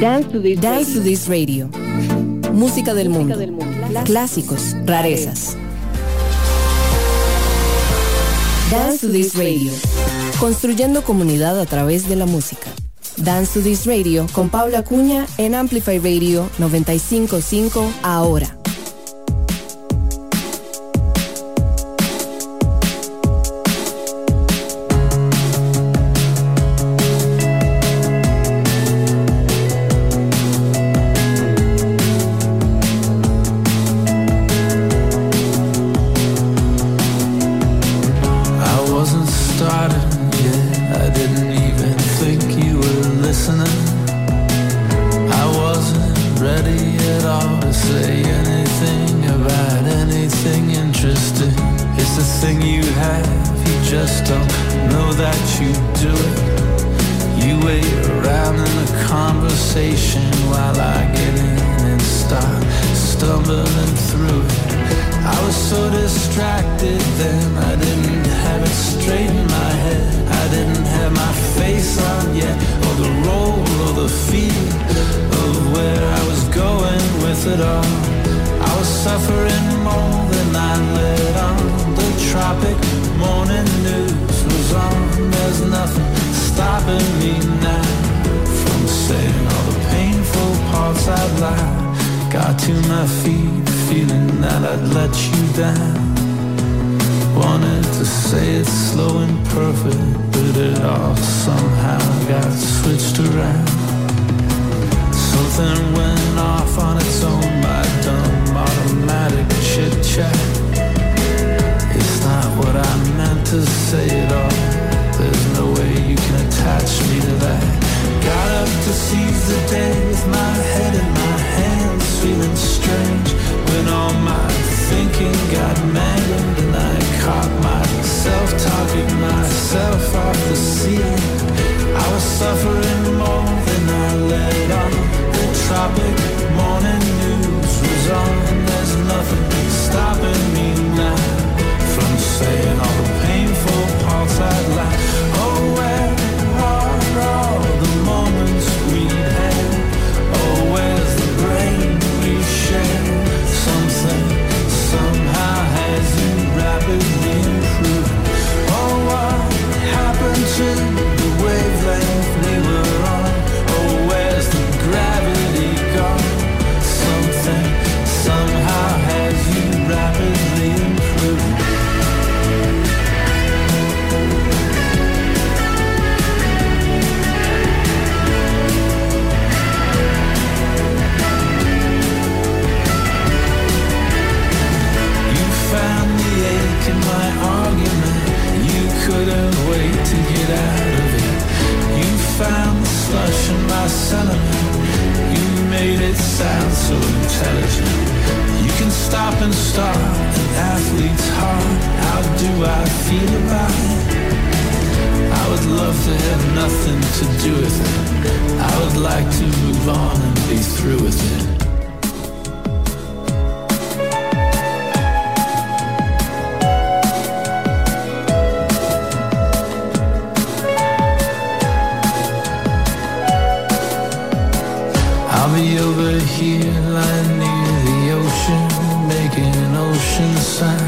Dance to This, Dance to this Radio. Música del mundo. Clásicos, rarezas. Dance to This Radio. Construyendo comunidad a través de la música. Dance to This Radio con Paula Cuña en Amplify Radio 955 ahora. 心酸。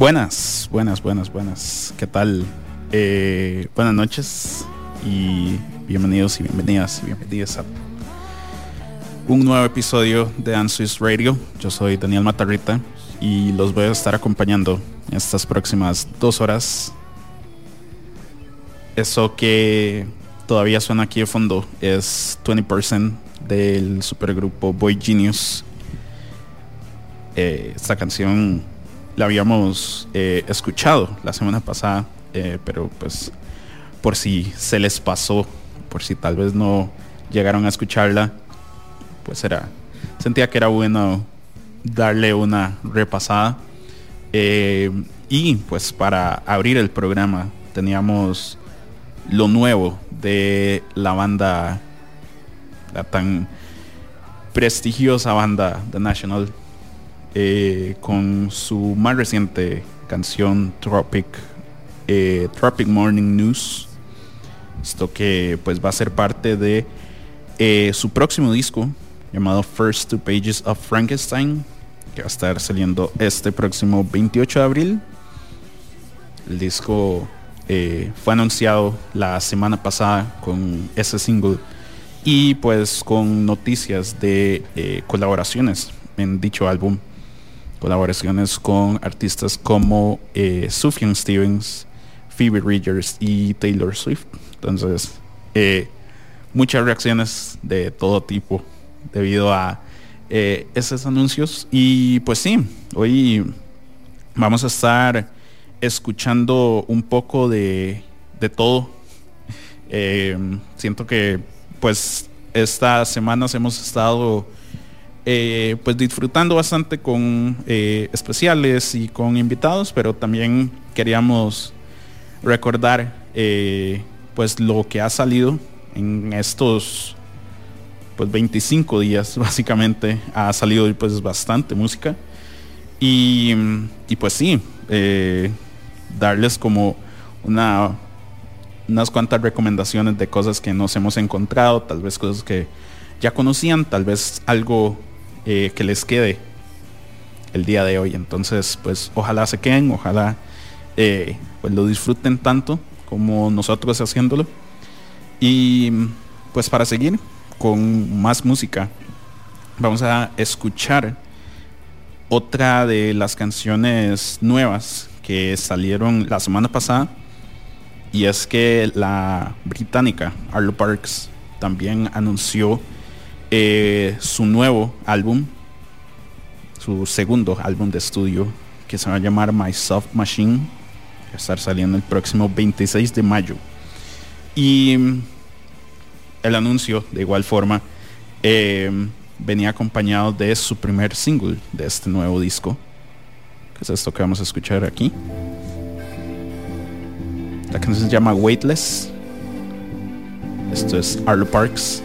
Buenas, buenas, buenas, buenas. ¿Qué tal? Eh, buenas noches y bienvenidos y bienvenidas y bienvenidas a un nuevo episodio de Answers Radio. Yo soy Daniel Matarrita y los voy a estar acompañando en estas próximas dos horas. Eso que todavía suena aquí de fondo es 20% del supergrupo Boy Genius. Eh, esta canción la habíamos eh, escuchado la semana pasada, eh, pero pues por si se les pasó, por si tal vez no llegaron a escucharla, pues era, sentía que era bueno darle una repasada. Eh, y pues para abrir el programa teníamos lo nuevo de la banda, la tan prestigiosa banda The National eh, con su más reciente canción Tropic, eh, Tropic Morning News. Esto que pues va a ser parte de eh, su próximo disco llamado First Two Pages of Frankenstein, que va a estar saliendo este próximo 28 de abril. El disco fue anunciado la semana pasada con ese single y pues con noticias de colaboraciones en dicho álbum colaboraciones con artistas como eh, Sufjan Stevens, Phoebe Bridgers y Taylor Swift. Entonces, eh, muchas reacciones de todo tipo debido a eh, esos anuncios. Y pues sí, hoy vamos a estar escuchando un poco de, de todo. Eh, siento que pues estas semanas hemos estado eh, pues disfrutando bastante con eh, especiales y con invitados, pero también queríamos recordar pues lo que ha salido en estos pues 25 días básicamente. Ha salido pues bastante música. Y, y pues sí darles como una unas cuantas recomendaciones de cosas que nos hemos encontrado, tal vez cosas que ya conocían, tal vez algo eh, que les quede el día de hoy. Entonces, pues ojalá se queden, ojalá eh, pues lo disfruten tanto como nosotros haciéndolo. Y pues para seguir con más música, vamos a escuchar otra de las canciones nuevas que salieron la semana pasada y es que la británica Arlo Parks también anunció eh, su nuevo álbum, su segundo álbum de estudio, que se va a llamar My Soft Machine, va a estar saliendo el próximo 26 de mayo. Y el anuncio, de igual forma, eh, venía acompañado de su primer single de este nuevo disco, que es esto que vamos a escuchar aquí. La canción se llama Weightless. Esto es Arlo Parks.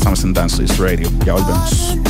Estamos en Dance Radio. Ya volvemos.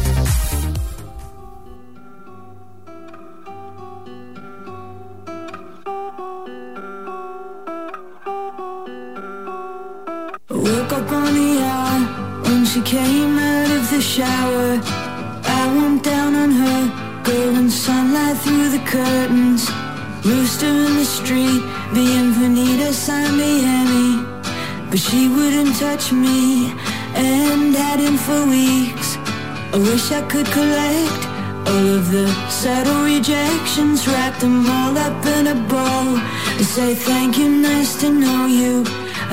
Subtle rejections Wrap them all up in a bow. And say thank you, nice to know you.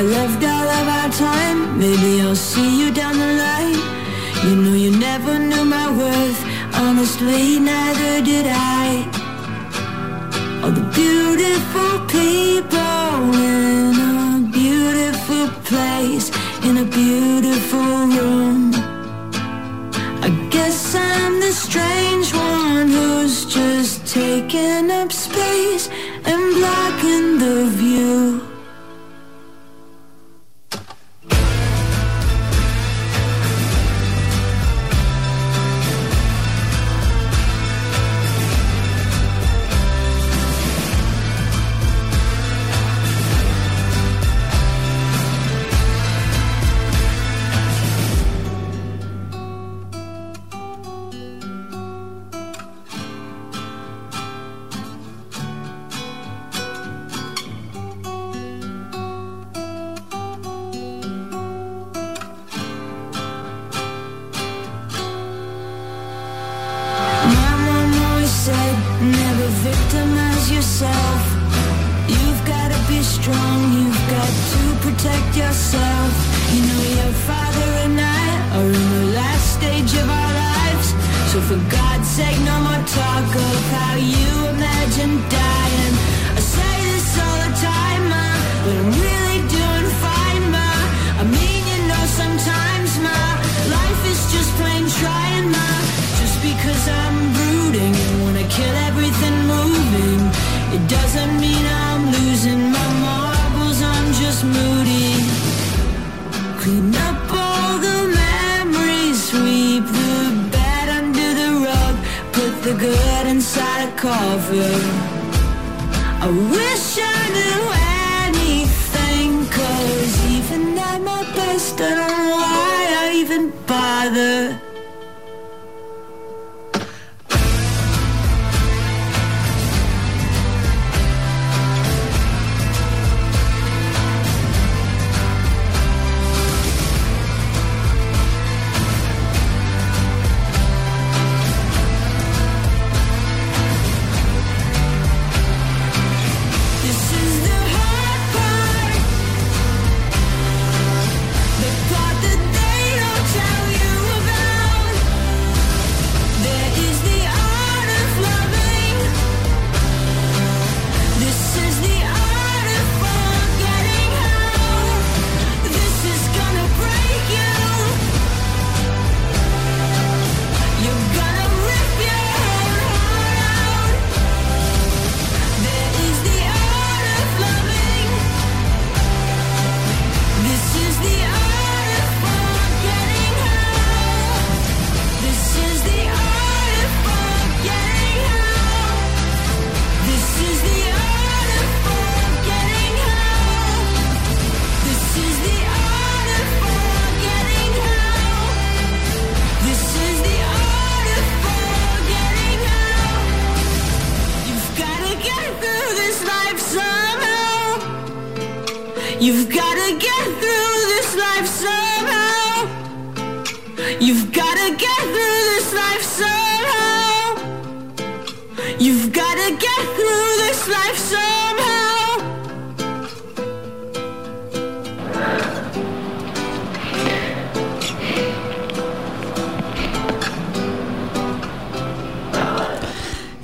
I loved all of our time. Maybe I'll see you down the line. You know you never knew my worth. Honestly, neither did I. All the beautiful people in a beautiful place In a beautiful room. I guess I'm the strange one Who's just taking up space And blocking the view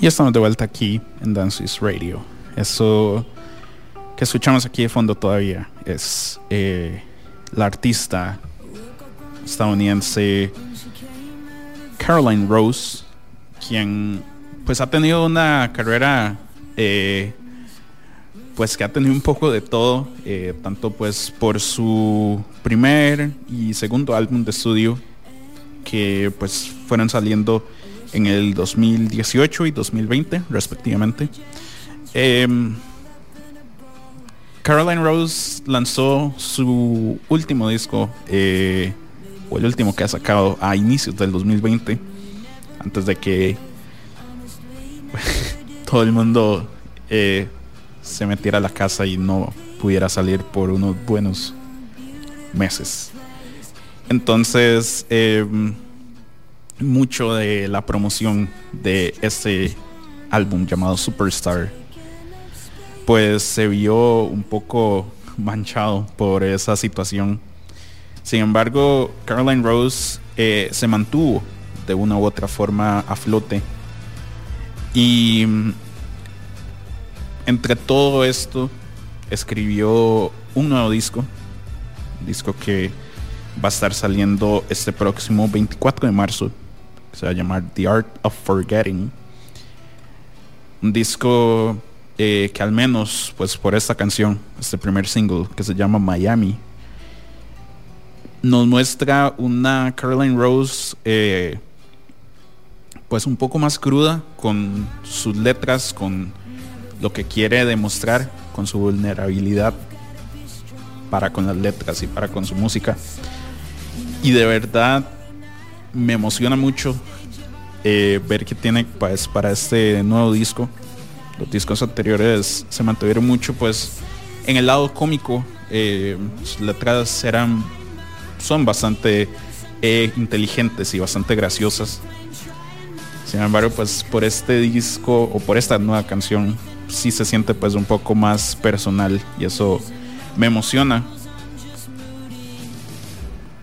Y estamos de vuelta aquí en Dance Radio. Eso que escuchamos aquí de fondo todavía es eh, la artista estadounidense Caroline Rose, quien pues ha tenido una carrera eh, pues que ha tenido un poco de todo, eh, tanto pues por su primer y segundo álbum de estudio que pues fueron saliendo en el 2018 y 2020 respectivamente. Em, Caroline Rose lanzó su último disco, eh, o el último que ha sacado a inicios del 2020, antes de que todo el mundo eh, se metiera a la casa y no pudiera salir por unos buenos meses. Entonces, em, mucho de la promoción de este álbum llamado Superstar, pues se vio un poco manchado por esa situación. Sin embargo, Caroline Rose eh, se mantuvo de una u otra forma a flote. Y mm, entre todo esto, escribió un nuevo disco. Un disco que va a estar saliendo este próximo 24 de marzo. Se va a llamar The Art of Forgetting. Un disco eh, que al menos, pues por esta canción, este primer single que se llama Miami, nos muestra una Caroline Rose eh, pues un poco más cruda con sus letras, con lo que quiere demostrar, con su vulnerabilidad para con las letras y para con su música. Y de verdad me emociona mucho eh, ver que tiene pues, para este nuevo disco. Los discos anteriores se mantuvieron mucho pues en el lado cómico. Eh, sus letras eran son bastante eh, inteligentes y bastante graciosas. Sin embargo, pues por este disco o por esta nueva canción sí se siente pues un poco más personal y eso me emociona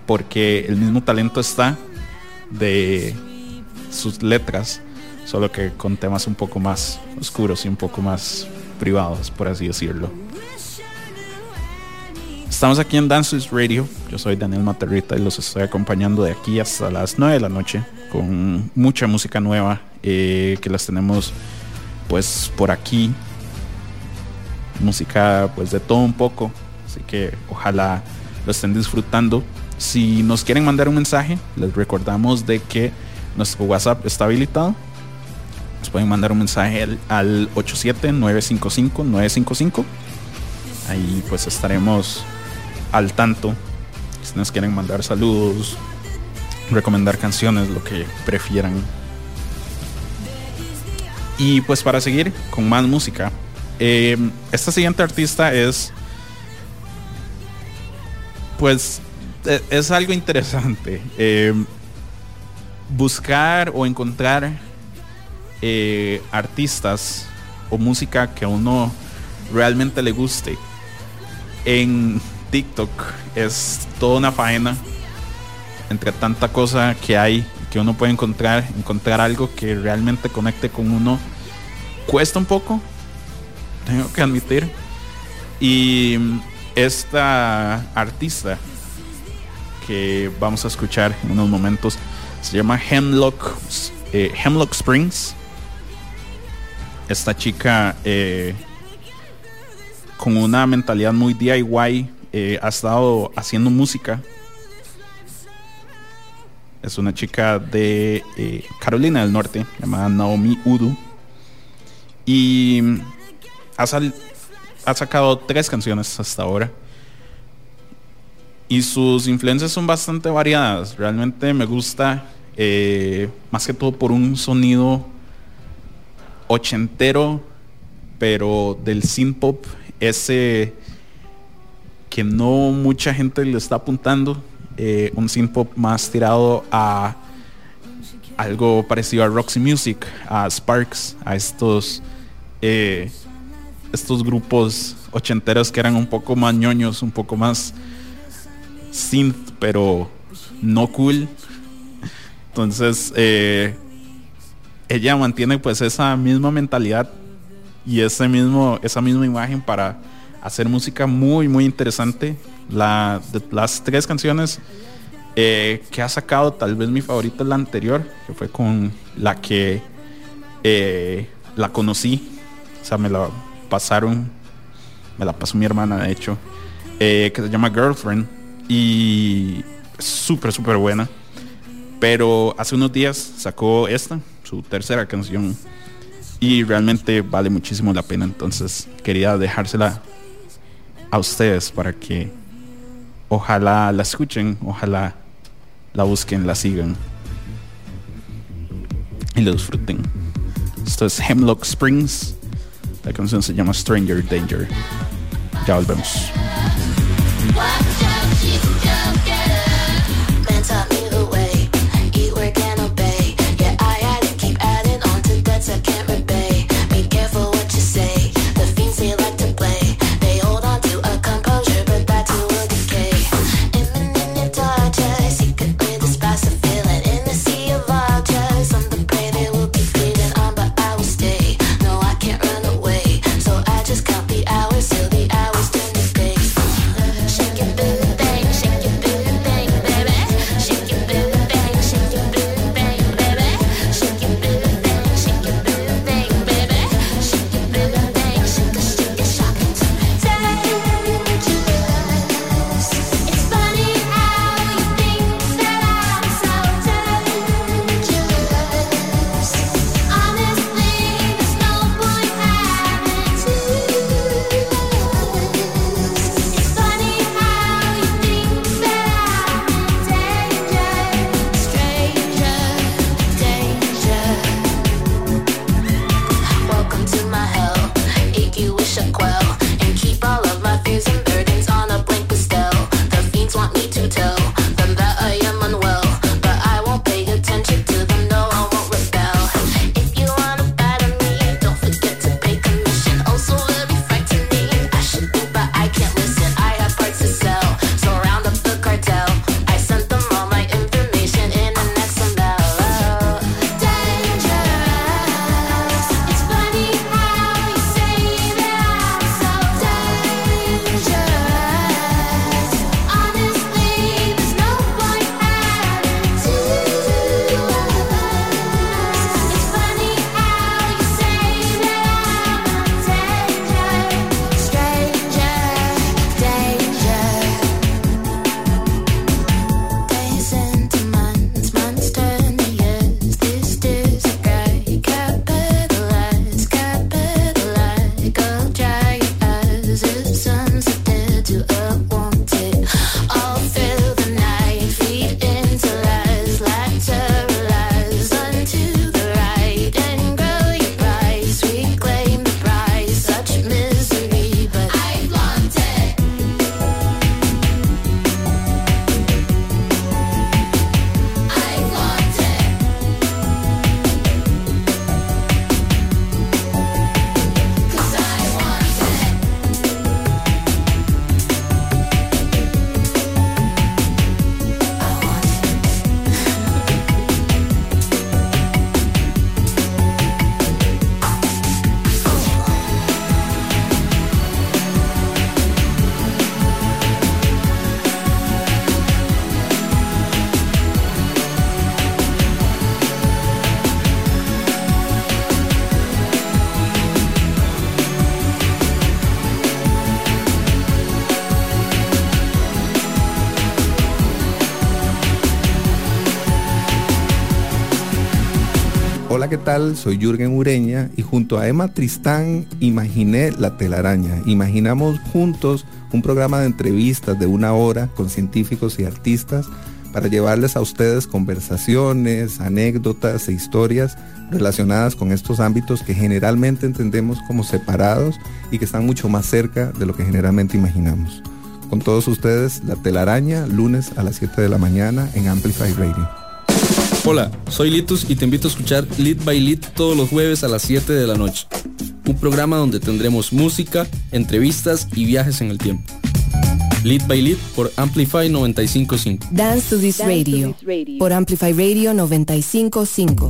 porque el mismo talento está de sus letras, solo que con temas un poco más oscuros y un poco más privados, por así decirlo. Estamos aquí en Dances Radio. Yo soy Daniel Materrita y los estoy acompañando de aquí hasta las 9 de la noche con mucha música nueva eh, que las tenemos pues por aquí. Música pues de todo un poco. Así que ojalá lo estén disfrutando. Si nos quieren mandar un mensaje, les recordamos de que nuestro WhatsApp está habilitado. Nos pueden mandar un mensaje al, al 87-955-955. Ahí pues estaremos al tanto. Si nos quieren mandar saludos, recomendar canciones, lo que prefieran. Y pues para seguir con más música, eh, esta siguiente artista es, pues, es algo interesante. Eh, buscar o encontrar eh, artistas o música que a uno realmente le guste en TikTok es toda una faena entre tanta cosa que hay que uno puede encontrar, encontrar algo que realmente conecte con uno cuesta un poco, tengo que admitir. Y esta artista que vamos a escuchar en unos momentos se llama Hemlock, eh, Hemlock Springs. Esta chica eh, con una mentalidad muy DIY eh, ha estado haciendo música. Es una chica de Carolina del Norte, llamada Naomi Udu. Y ha, ha sacado tres canciones hasta ahora. Y sus influencias son bastante variadas. Realmente me gusta, eh, más que todo por un sonido ochentero, pero del synth pop, ese que no mucha gente le está apuntando. eh, un synth pop más tirado a algo parecido a Roxy Music, a Sparks, a estos eh, estos grupos ochenteros que eran un poco más ñoños, un poco más synth, pero no cool. Entonces, eh, ella mantiene pues esa misma mentalidad y ese mismo, esa misma imagen para hacer música muy, muy interesante. La, las tres canciones eh, que ha sacado, tal vez mi favorita es la anterior, que fue con la que eh, la conocí. O sea, me la pasaron, me la pasó mi hermana, de hecho, que se llama Girlfriend. Y súper, súper buena. Pero hace unos días sacó esta, su tercera canción. Y realmente vale muchísimo la pena. Entonces quería dejársela a ustedes para que ojalá la escuchen, ojalá la busquen, la sigan y la disfruten. Esto es Hemlock Springs. La canción se llama Stranger Danger. Ya volvemos. That's okay. ¿Qué tal? Soy Jürgen Ureña y junto a Emma Tristán imaginé La telaraña. Imaginamos juntos un programa de entrevistas de una hora con científicos y artistas para llevarles a ustedes conversaciones, anécdotas e historias relacionadas con estos ámbitos que generalmente entendemos como separados y que están mucho más cerca de lo que generalmente imaginamos. Con todos ustedes, La telaraña, lunes a las 7 de la mañana en Amplify Radio. Hola, soy Litus y te invito a escuchar Lit by Lit todos los jueves a las 7 de la noche. Un programa donde tendremos música, entrevistas y viajes en el tiempo. Lit by Lit por Amplify 955. Dance to this radio por Amplify Radio 955.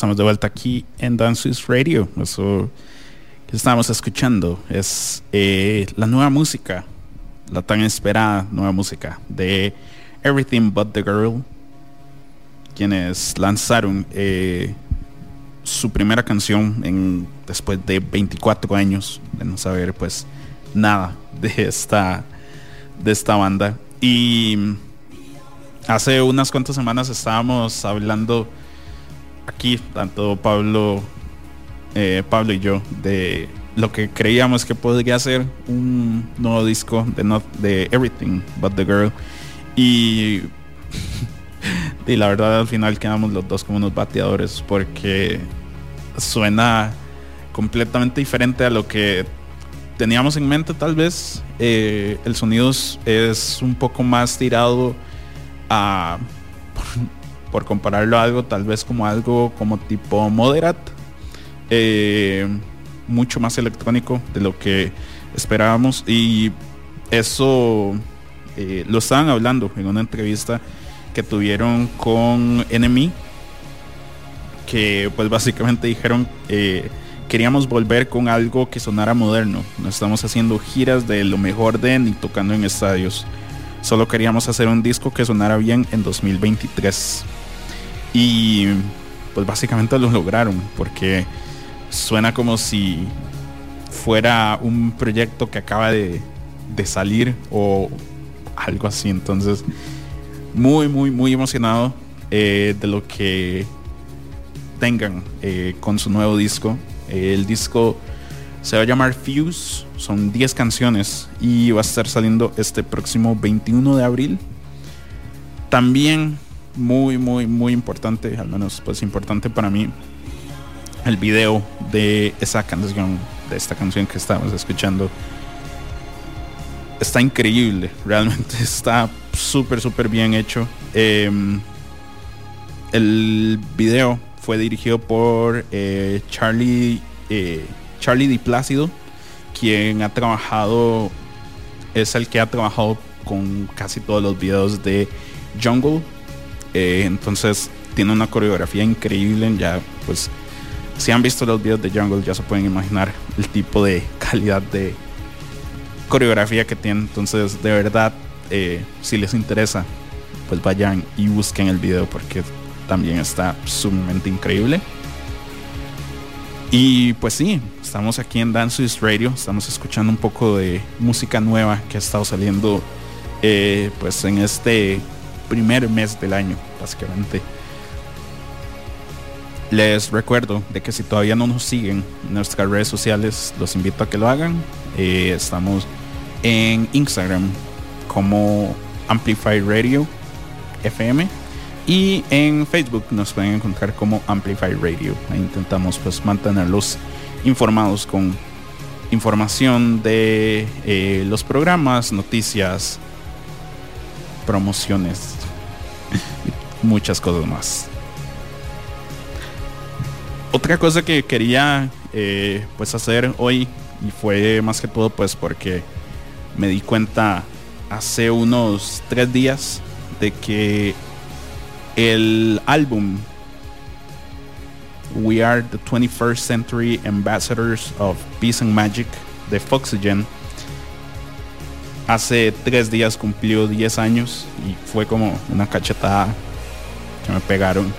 Estamos de vuelta aquí en Dance Radio. Eso que estamos escuchando es eh, la nueva música, la tan esperada nueva música de Everything But the Girl, quienes lanzaron eh, su primera canción en, después de 24 años de no saber pues nada de esta, de esta banda. Y hace unas cuantas semanas estábamos hablando aquí, tanto Pablo, eh, Pablo y yo, de lo que creíamos que podría ser un nuevo disco de, Not- de Everything But the Girl. Y, y la verdad al final quedamos los dos como unos bateadores porque suena completamente diferente a lo que teníamos en mente tal vez. Eh, el sonido es- un poco más tirado a por compararlo a algo, tal vez como algo como tipo moderat, eh, mucho más electrónico de lo que esperábamos y eso eh, lo estaban hablando en una entrevista que tuvieron con Enemy, que pues básicamente dijeron eh, queríamos volver con algo que sonara moderno, no estamos haciendo giras de lo mejor de ni tocando en estadios. Solo queríamos hacer un disco que sonara bien en 2023. Y pues básicamente lo lograron porque suena como si fuera un proyecto que acaba de, de salir o algo así. Entonces, muy, muy, muy emocionado eh, de lo que tengan eh, con su nuevo disco. el disco se va a llamar Fuse, son 10 canciones y va a estar saliendo este próximo 21 de abril. También muy, muy, muy importante, al menos pues importante para mí, el video de esa canción, de esta canción que estamos escuchando. Está increíble, realmente está súper, súper bien hecho. Em, el video fue dirigido por eh, Charlie, eh, Charlie Di Plácido, quien ha trabajado, es el que ha trabajado con casi todos los videos de Jungle. Eh, entonces tiene una coreografía increíble. Ya, pues, si han visto los videos de Jungle, ya se pueden imaginar el tipo de calidad de coreografía que tiene. Entonces, de verdad, eh, si les interesa, pues vayan y busquen el video porque también está sumamente increíble. Y pues sí, estamos aquí en Dance Radio, estamos escuchando un poco de música nueva que ha estado saliendo eh, pues en este primer mes del año, básicamente. Les recuerdo de que si todavía no nos siguen en nuestras redes sociales, los invito a que lo hagan. Eh, estamos en Instagram como Amplify Radio FM y en Facebook nos pueden encontrar como Amplify Radio. Intentamos pues mantenerlos informados con información de eh, los programas, noticias, promociones, muchas cosas más. Otra cosa que quería eh, pues hacer hoy y fue más que todo pues porque me di cuenta hace unos tres días de que el álbum We Are the 21st Century Ambassadors of Peace and Magic de Foxygen hace tres días cumplió 10 años y fue como una cachetada que me pegaron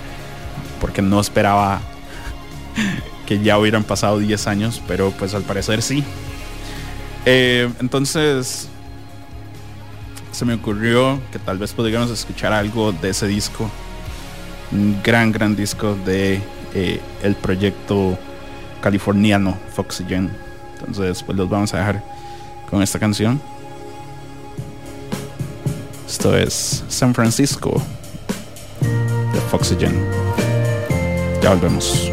porque no esperaba que ya hubieran pasado 10 años, pero pues al parecer sí. Eh, entonces se me ocurrió que tal vez podríamos escuchar algo de ese disco. Un gran, gran disco de eh, el proyecto californiano Foxygen. Entonces pues los vamos a dejar con esta canción. Esto es San Francisco de Foxygen. Ya volvemos.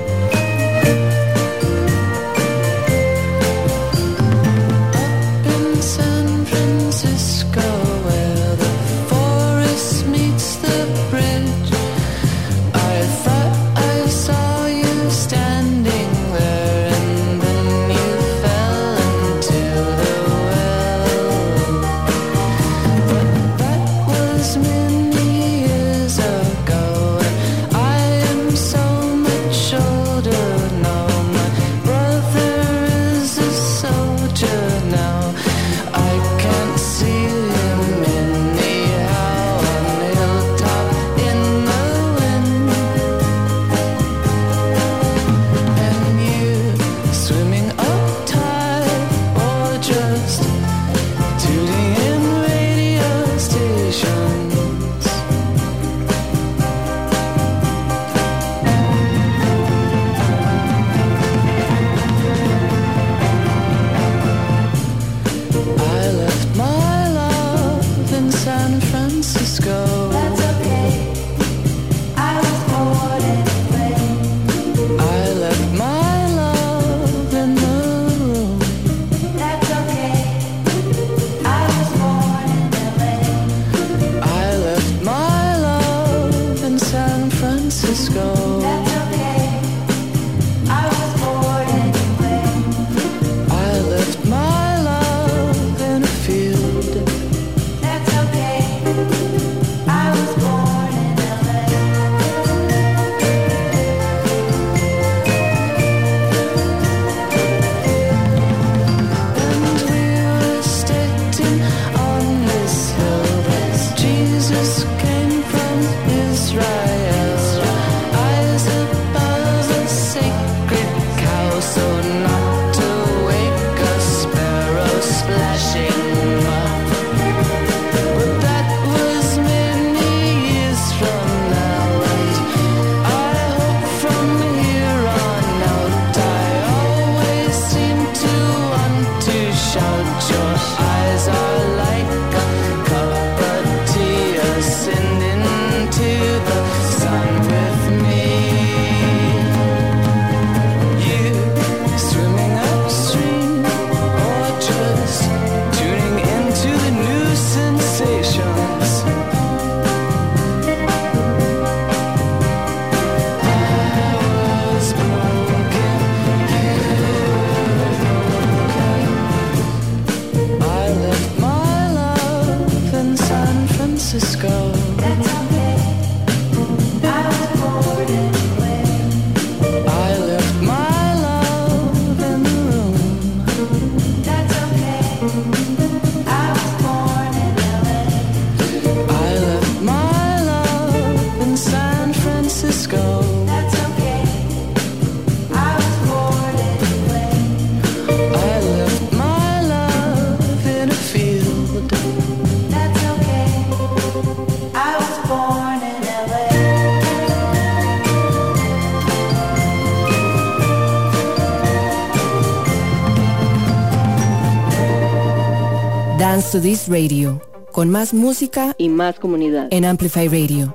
To This Radio, con más música y más comunidad en Amplify Radio.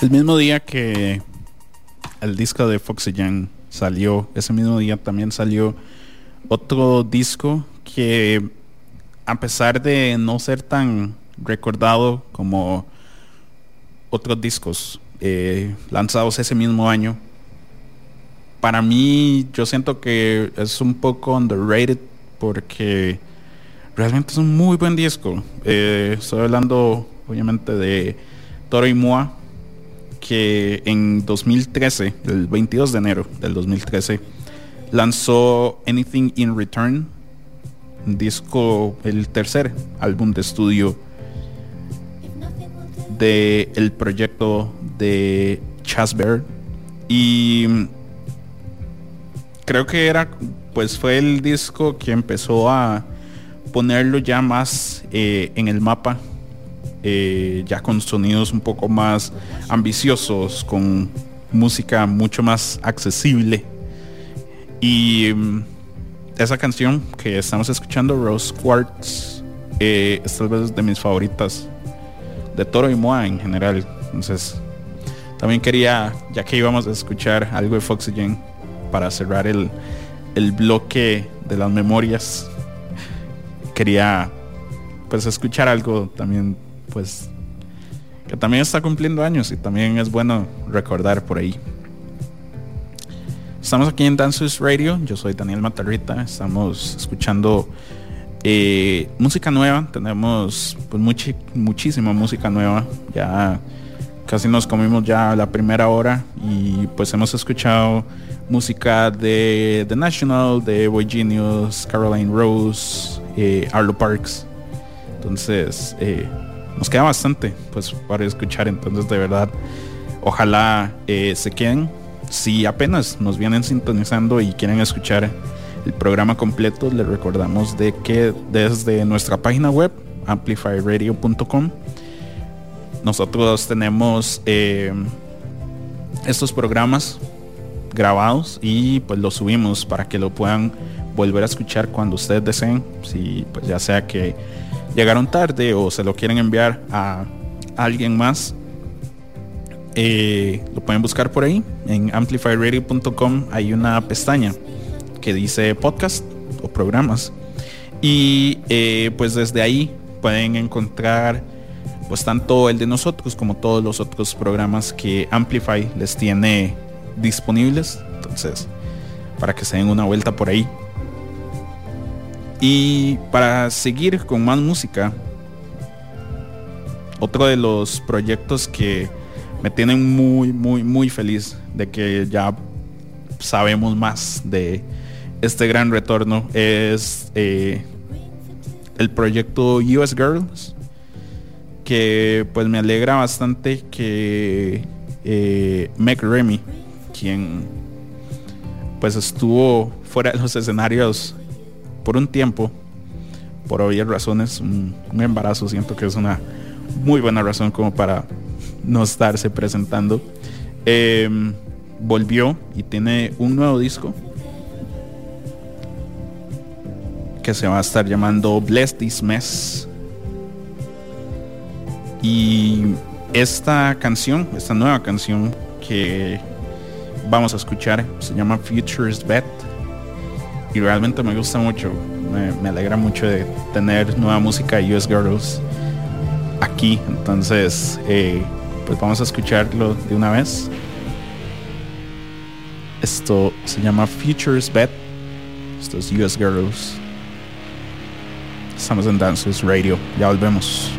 El mismo día que el disco de Foxy Young salió, ese mismo día también salió otro disco que a pesar de no ser tan recordado como otros discos eh, lanzados ese mismo año, para mí yo siento que es un poco underrated porque realmente es un muy buen disco. Eh, estoy hablando obviamente de Toro y Moa, que en 2013, el 22 de enero del 2013, lanzó Anything in Return, disco, el tercer álbum de estudio de el proyecto de Chas Bear. Y creo que era, pues fue el disco que empezó a ponerlo ya más eh, en el mapa, eh, ya con sonidos un poco más ambiciosos, con música mucho más accesible. Y mm, esa canción que estamos escuchando, Rose Quartz, eh, es tal vez de mis favoritas de Toro y Moa en general. Entonces, también quería, ya que íbamos a escuchar algo de Foxygen para cerrar el, el bloque de las memorias, quería pues escuchar algo también pues que también está cumpliendo años y también es bueno recordar por ahí. Estamos aquí en Dances Radio, yo soy Daniel Matarrita, estamos escuchando eh, música nueva, tenemos pues muchísima música nueva, ya casi nos comimos ya la primera hora y pues hemos escuchado música de The National, de Boy Genius, Caroline Rose, eh, Arlo Parks. Entonces, eh, nos queda bastante pues para escuchar. Entonces, de verdad, ojalá eh, se queden. Si apenas nos vienen sintonizando y quieren escuchar el programa completo, les recordamos de que desde nuestra página web, amplifyradio.com, nosotros tenemos eh, estos programas grabados y pues los subimos para que lo puedan volver a escuchar cuando ustedes deseen. Si pues ya sea que llegaron tarde o se lo quieren enviar a alguien más, eh, lo pueden buscar por ahí. En amplifyradio.com hay una pestaña que dice podcast o programas. Y eh, pues desde ahí pueden encontrar pues tanto el de nosotros como todos los otros programas que Amplify les tiene disponibles. Entonces, para que se den una vuelta por ahí. Y para seguir con más música, otro de los proyectos que me tienen muy, muy, muy feliz de que ya sabemos más de este gran retorno es eh, el proyecto US Girls que pues me alegra bastante que eh, Meg Remy, quien pues estuvo fuera de los escenarios por un tiempo, por obvias razones, un, embarazo, siento que es una muy buena razón como para no estarse presentando. Em, volvió y tiene un nuevo disco que se va a estar llamando Bless This Mess. Y esta canción, esta nueva canción que vamos a escuchar, se llama Futures Bet. Y realmente me gusta mucho. Me, alegra mucho de tener nueva música de US Girls aquí. Entonces, eh, pues vamos a escucharlo de una vez. Esto se llama Futures Bet. Esto es US Girls. Estamos en Dances Radio. Ya volvemos.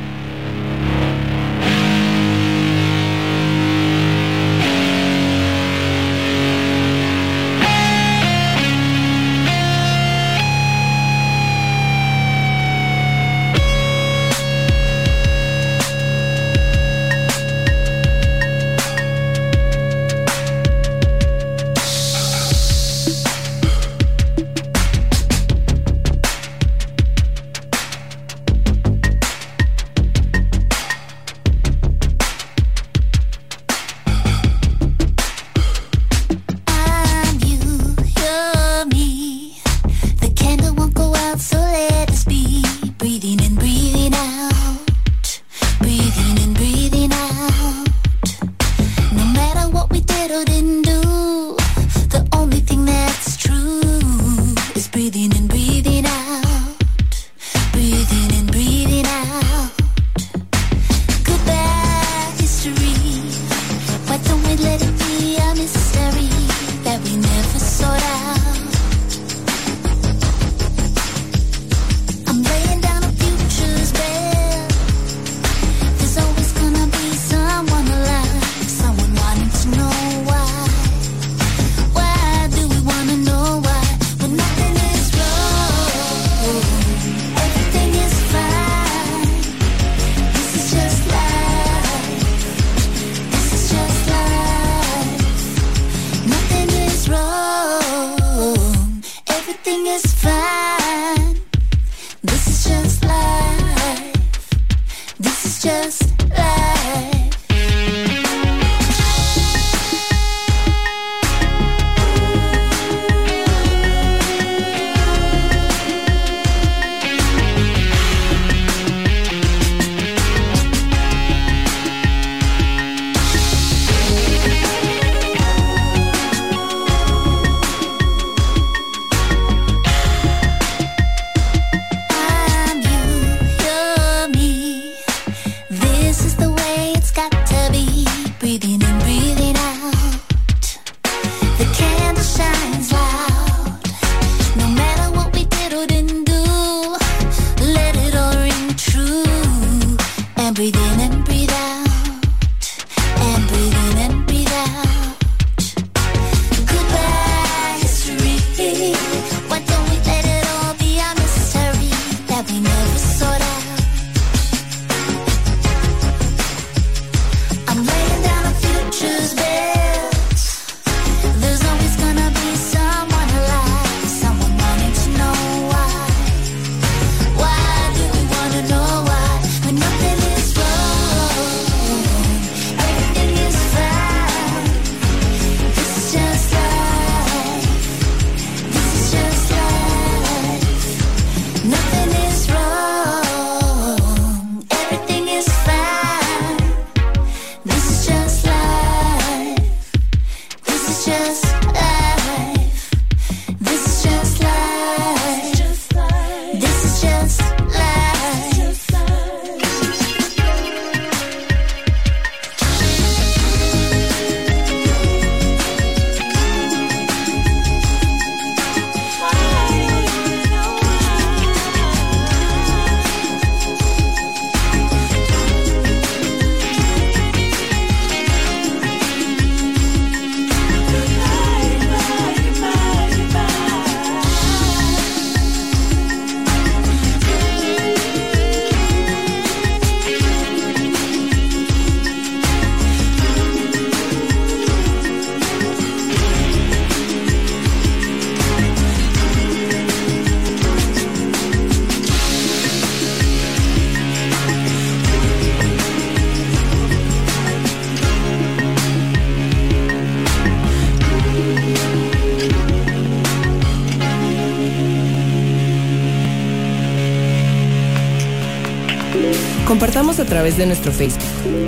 Través de nuestro Facebook,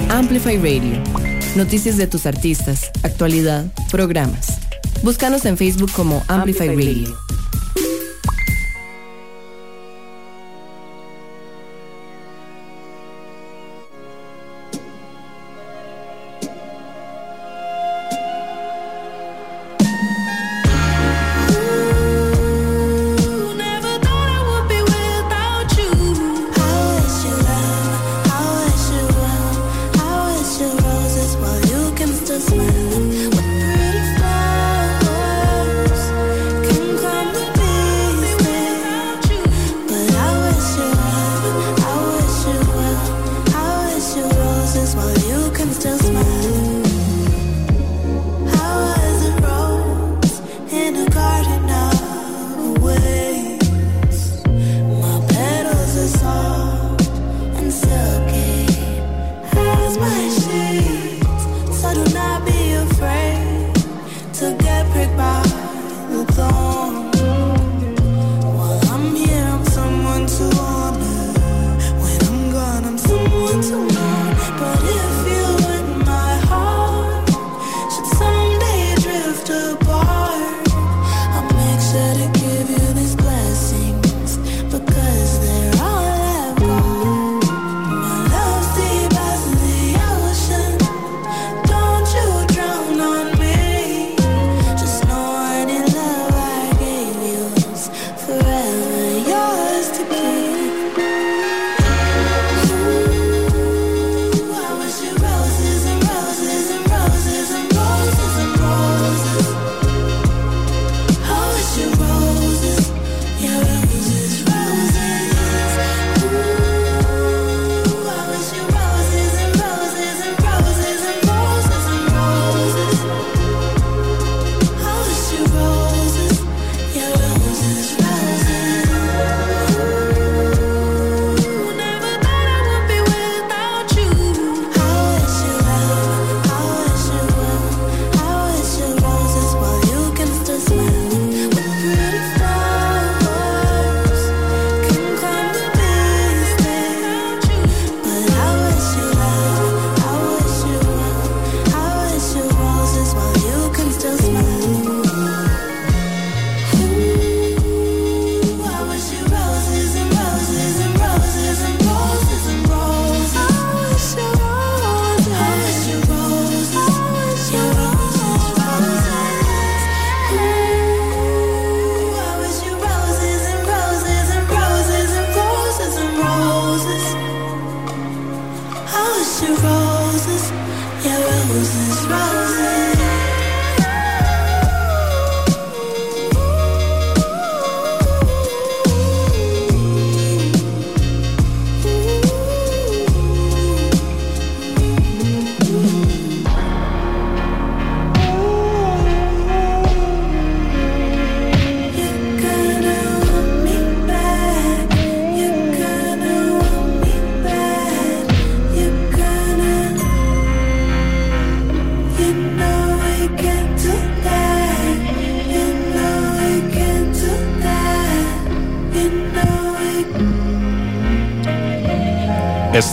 Amplify Radio. Noticias de tus artistas, actualidad, programas. Búscanos en Facebook como Amplify Radio.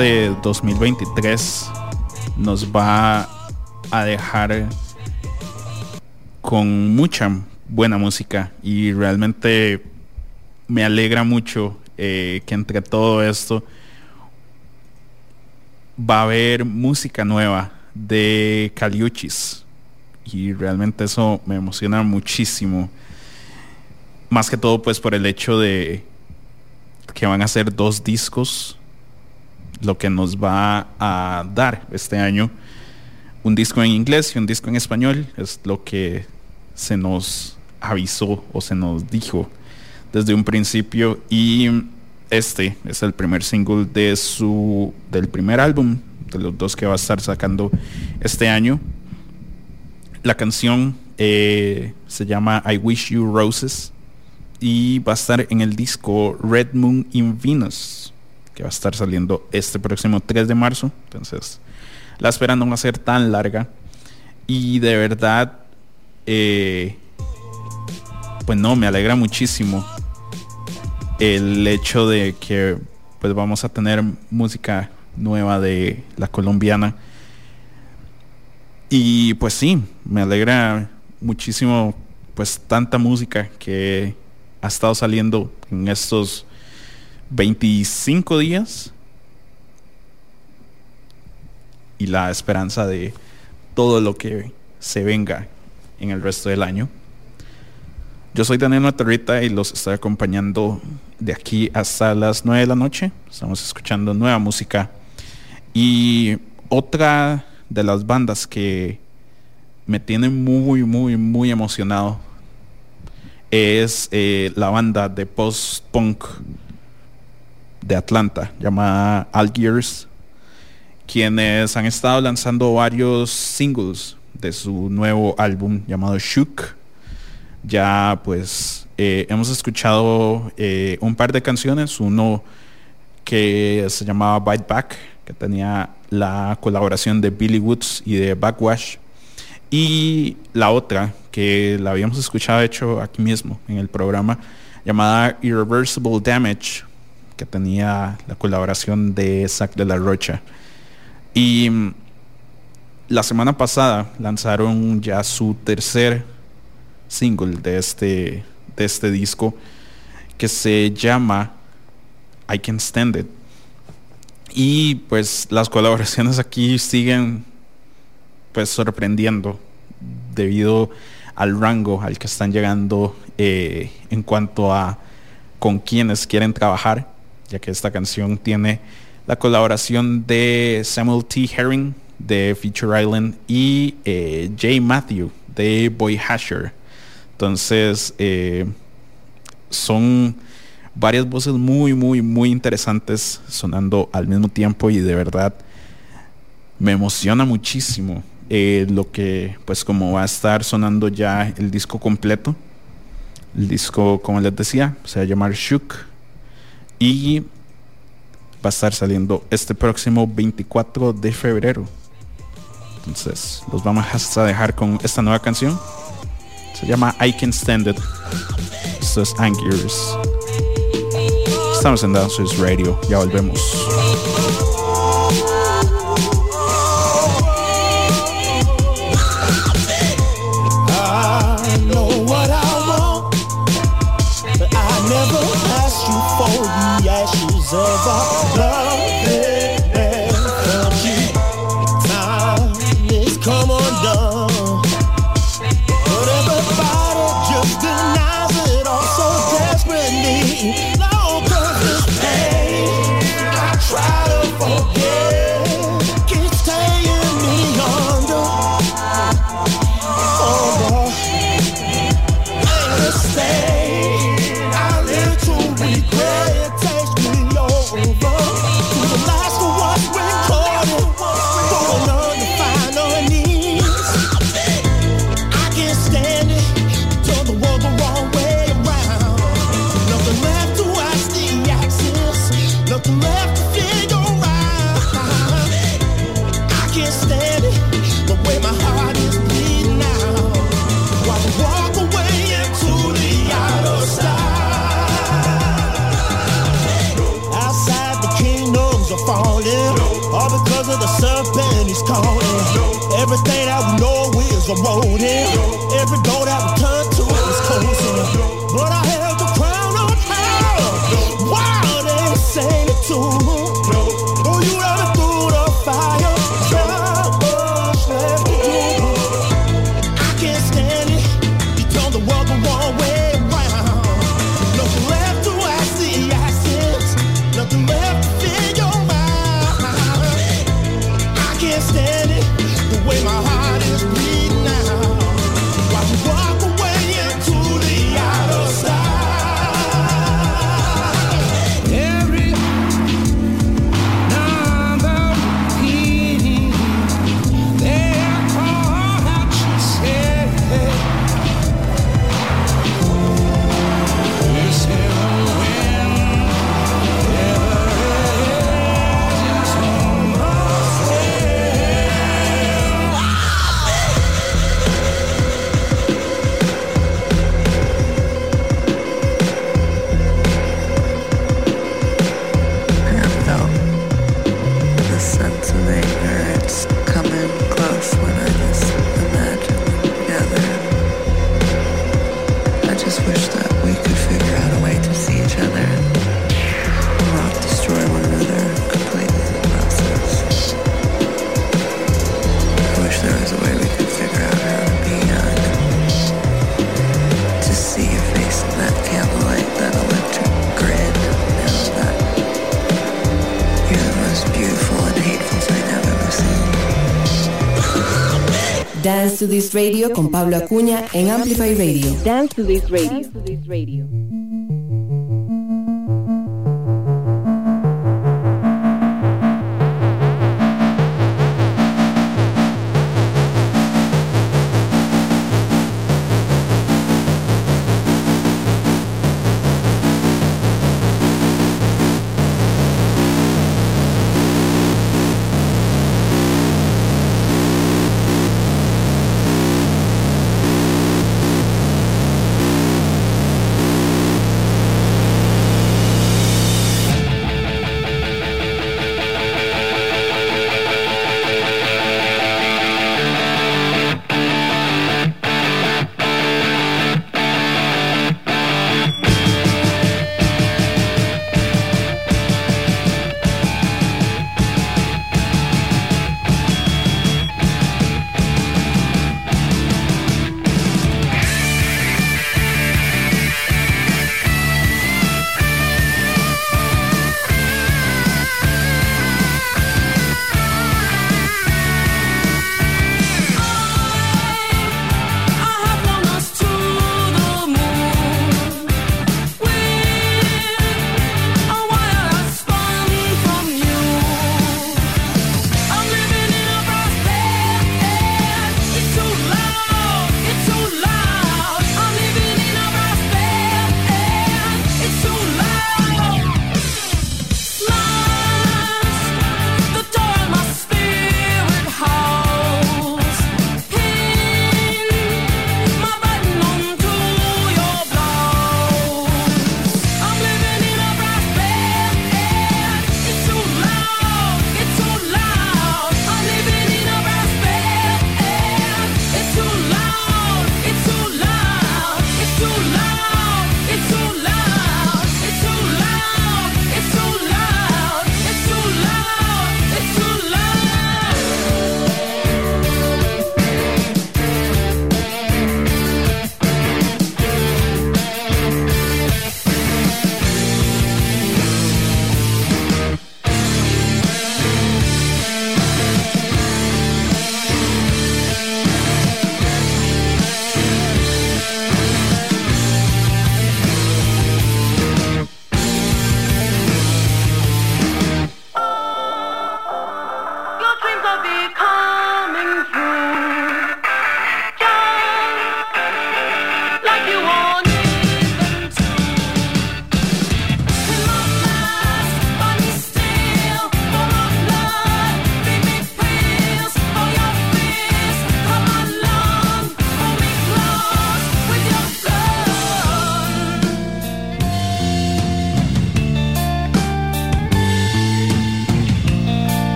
Este 2023 nos va a dejar con mucha buena música y realmente me alegra mucho eh, que entre todo esto va a haber música nueva de Caliuchis y realmente eso me emociona muchísimo. Más que todo pues por el hecho de que van a ser dos discos lo que nos va a dar este año un disco en inglés y un disco en español. Es lo que se nos avisó o se nos dijo desde un principio. Y este es el primer single de su del primer álbum, de los dos que va a estar sacando este año. La canción eh, se llama I Wish You Roses y va a estar en el disco Red Moon in Venus va a estar saliendo este próximo 3 de marzo. Entonces, la espera no va a ser tan larga. Y de verdad, eh, pues no, me alegra muchísimo el hecho de que pues vamos a tener música nueva de la colombiana. Y pues sí, me alegra muchísimo pues tanta música que ha estado saliendo en estos 25 días y la esperanza de todo lo que se venga en el resto del año. Yo soy Daniel Matarrita y los estoy acompañando de aquí hasta las 9 de la noche. Estamos escuchando nueva música. Y otra de las bandas que me tiene muy, muy, muy emocionado es eh, la banda de post-punk de Atlanta llamada Algiers, quienes han estado lanzando varios singles de su nuevo álbum llamado Shook. Ya pues eh, hemos escuchado eh, un par de canciones, uno que se llamaba Bite Back, que tenía la colaboración de Billy Woods y de Backwash. Y la otra, que la habíamos escuchado hecho aquí mismo en el programa, llamada Irreversible Damage, que tenía la colaboración de Zack de la Rocha. Y mm, la semana pasada lanzaron ya su tercer single de este, de este disco, que se llama I Can Stand It. Y pues las colaboraciones aquí siguen pues sorprendiendo debido al rango al que están llegando eh, en cuanto a con quienes quieren trabajar, ya que esta canción tiene la colaboración de Samuel T. Herring de Feature Island y eh, Jay Matthew de Boy Hasher. Entonces, eh, son varias voces muy, muy, muy interesantes sonando al mismo tiempo y de verdad me emociona muchísimo eh, lo que pues como va a estar sonando ya el disco completo. El disco, como les decía, se va a llamar Shook y va a estar saliendo este próximo 24 de febrero. Entonces, los vamos a dejar con esta nueva canción. Se llama I Can Stand It. Esto es Angiers. Estamos en Dancers Radio. Ya volvemos. a roadie. Dance to This Radio con Pablo Acuña en Amplify Radio. Dance to This Radio.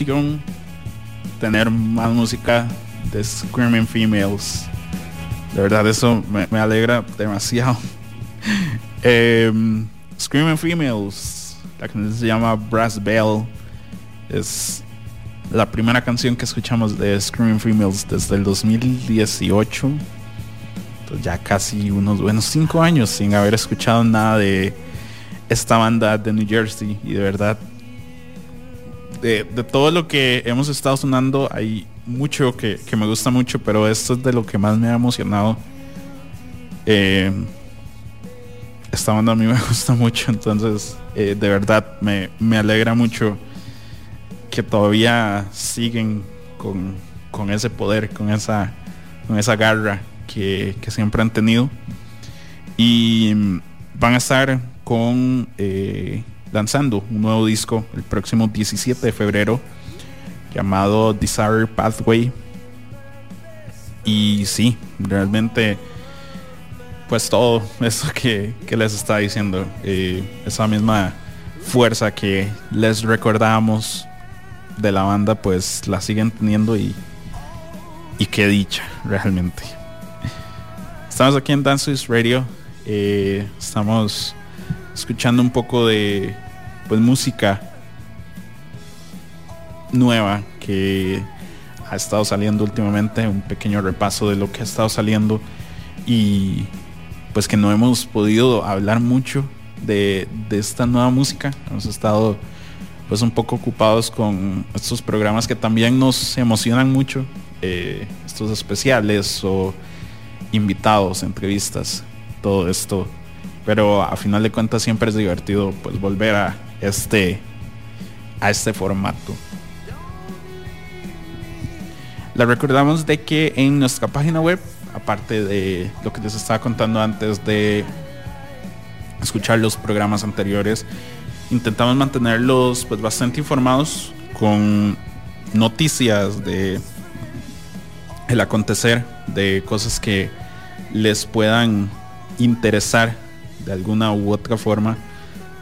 Emoción tener más música de Screaming Females. De verdad, eso me, alegra demasiado. Em, Screaming Females, la canción se llama Brass Bell. Es la primera canción que escuchamos de Screaming Females desde el 2018. Entonces ya casi unos buenos cinco años sin haber escuchado nada de esta banda de New Jersey. Y de verdad de, todo lo que hemos estado sonando, hay mucho que, me gusta mucho, pero esto es de lo que más me ha emocionado. Eh, esta banda a mí me gusta mucho, entonces eh, de verdad me, me alegra mucho que todavía siguen con, con ese poder, con esa, con esa garra que, que siempre han tenido. Y van a estar con eh, lanzando un nuevo disco el próximo 17 de febrero llamado Desire Pathway. Y sí, realmente pues todo eso que, que les está diciendo, eh, esa misma fuerza que les recordamos de la banda, pues la siguen teniendo y, y qué dicha realmente. Estamos aquí en Dance Radio, eh, estamos escuchando un poco de pues música nueva que ha estado saliendo últimamente, un pequeño repaso de lo que ha estado saliendo y pues que no hemos podido hablar mucho de, de esta nueva música. Hemos estado pues un poco ocupados con estos programas que también nos emocionan mucho, eh, estos especiales o invitados, entrevistas, todo esto. Pero a final de cuentas siempre es divertido pues volver a este a este formato. Les recordamos de que en nuestra página web aparte de lo que les estaba contando antes de escuchar los programas anteriores, intentamos mantenerlos pues bastante informados con noticias de el acontecer de cosas que les puedan interesar de alguna u otra forma,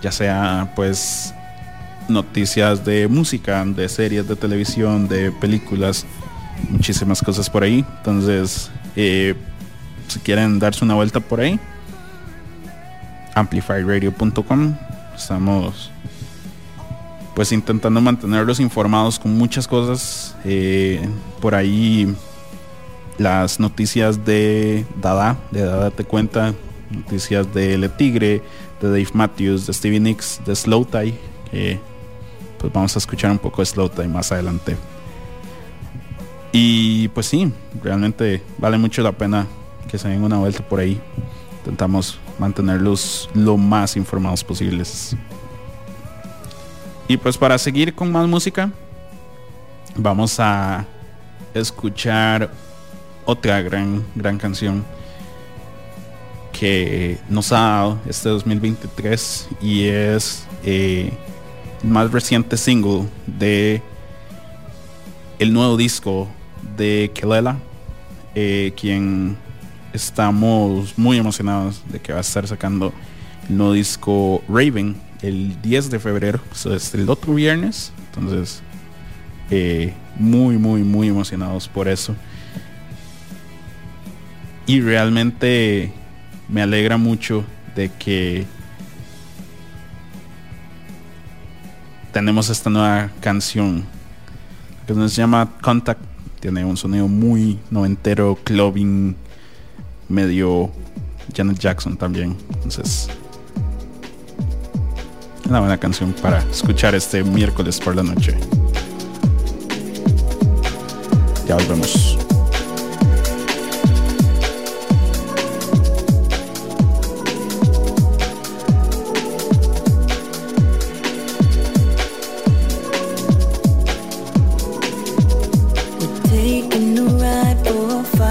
ya sea pues noticias de música, de series de televisión, de películas, muchísimas cosas por ahí. Entonces, eh, si quieren darse una vuelta por ahí, amplifyradio.com. Estamos pues intentando mantenerlos informados con muchas cosas. Eh, por ahí las noticias de Dada, de Dada te cuenta, noticias de Le Tigre, de Dave Matthews, de Stevie Nicks, de Slow Tie. pues vamos a escuchar un poco de Slow Tie más adelante. Y pues sí, realmente vale mucho la pena que se den una vuelta por ahí. Intentamos mantenerlos lo más informados posibles. Y pues para seguir con más música, vamos a escuchar otra gran, gran canción que nos ha dado este 2023 y es eh, el más reciente single de el nuevo disco de Kelela, eh, quien estamos muy emocionados de que va a estar sacando el nuevo disco Raven el 10 de febrero, es el otro viernes. Entonces, eh, muy, muy, muy emocionados por eso. Y realmente me alegra mucho de que tenemos esta nueva canción que se llama Contact tiene un sonido muy noventero, clubbing, medio Janet Jackson también. Entonces, una buena canción para escuchar este miércoles por la noche. Ya volvemos.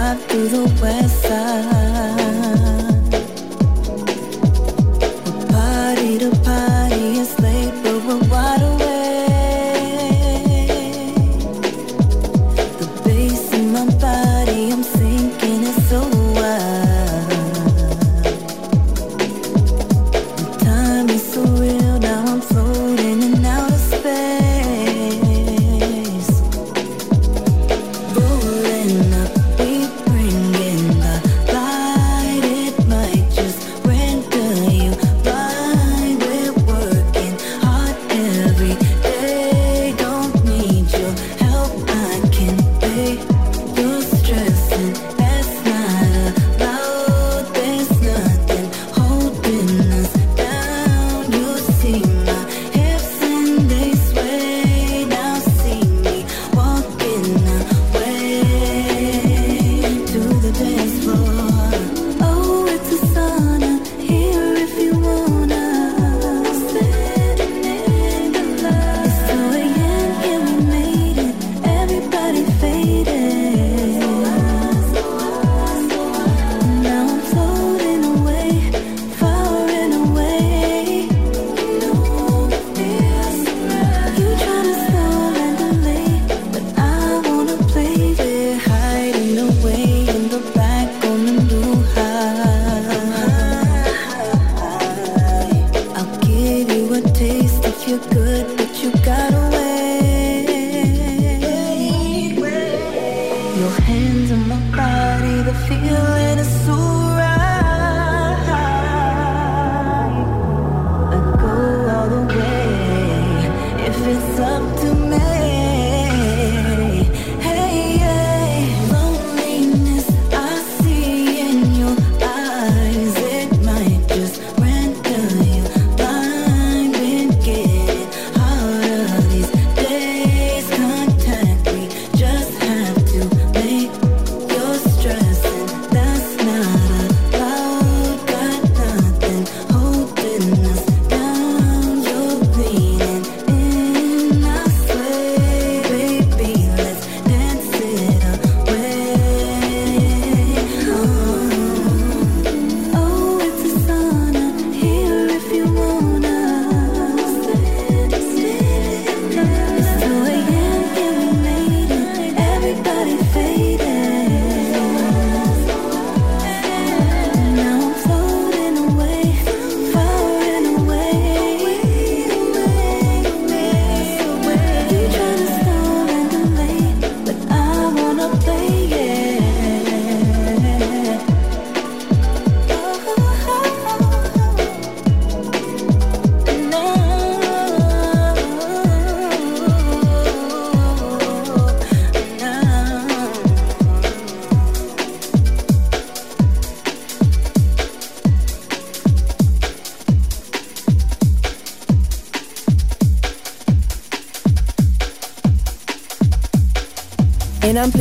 Rolling up, we bring in the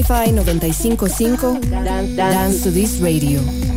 Spotify 955 Dance to This Radio.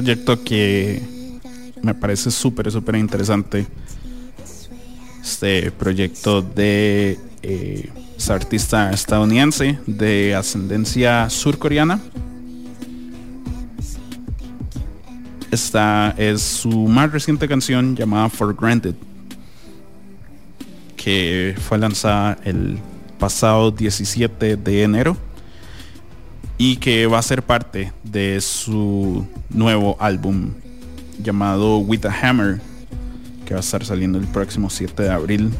proyecto que me parece súper, súper interesante. Este proyecto de eh, esta artista estadounidense de ascendencia surcoreana. Esta es su más reciente canción llamada For Granted, que fue lanzada el pasado 17 de enero y que va a ser parte de su nuevo álbum llamado With a Hammer, que va a estar saliendo el próximo 7 de abril.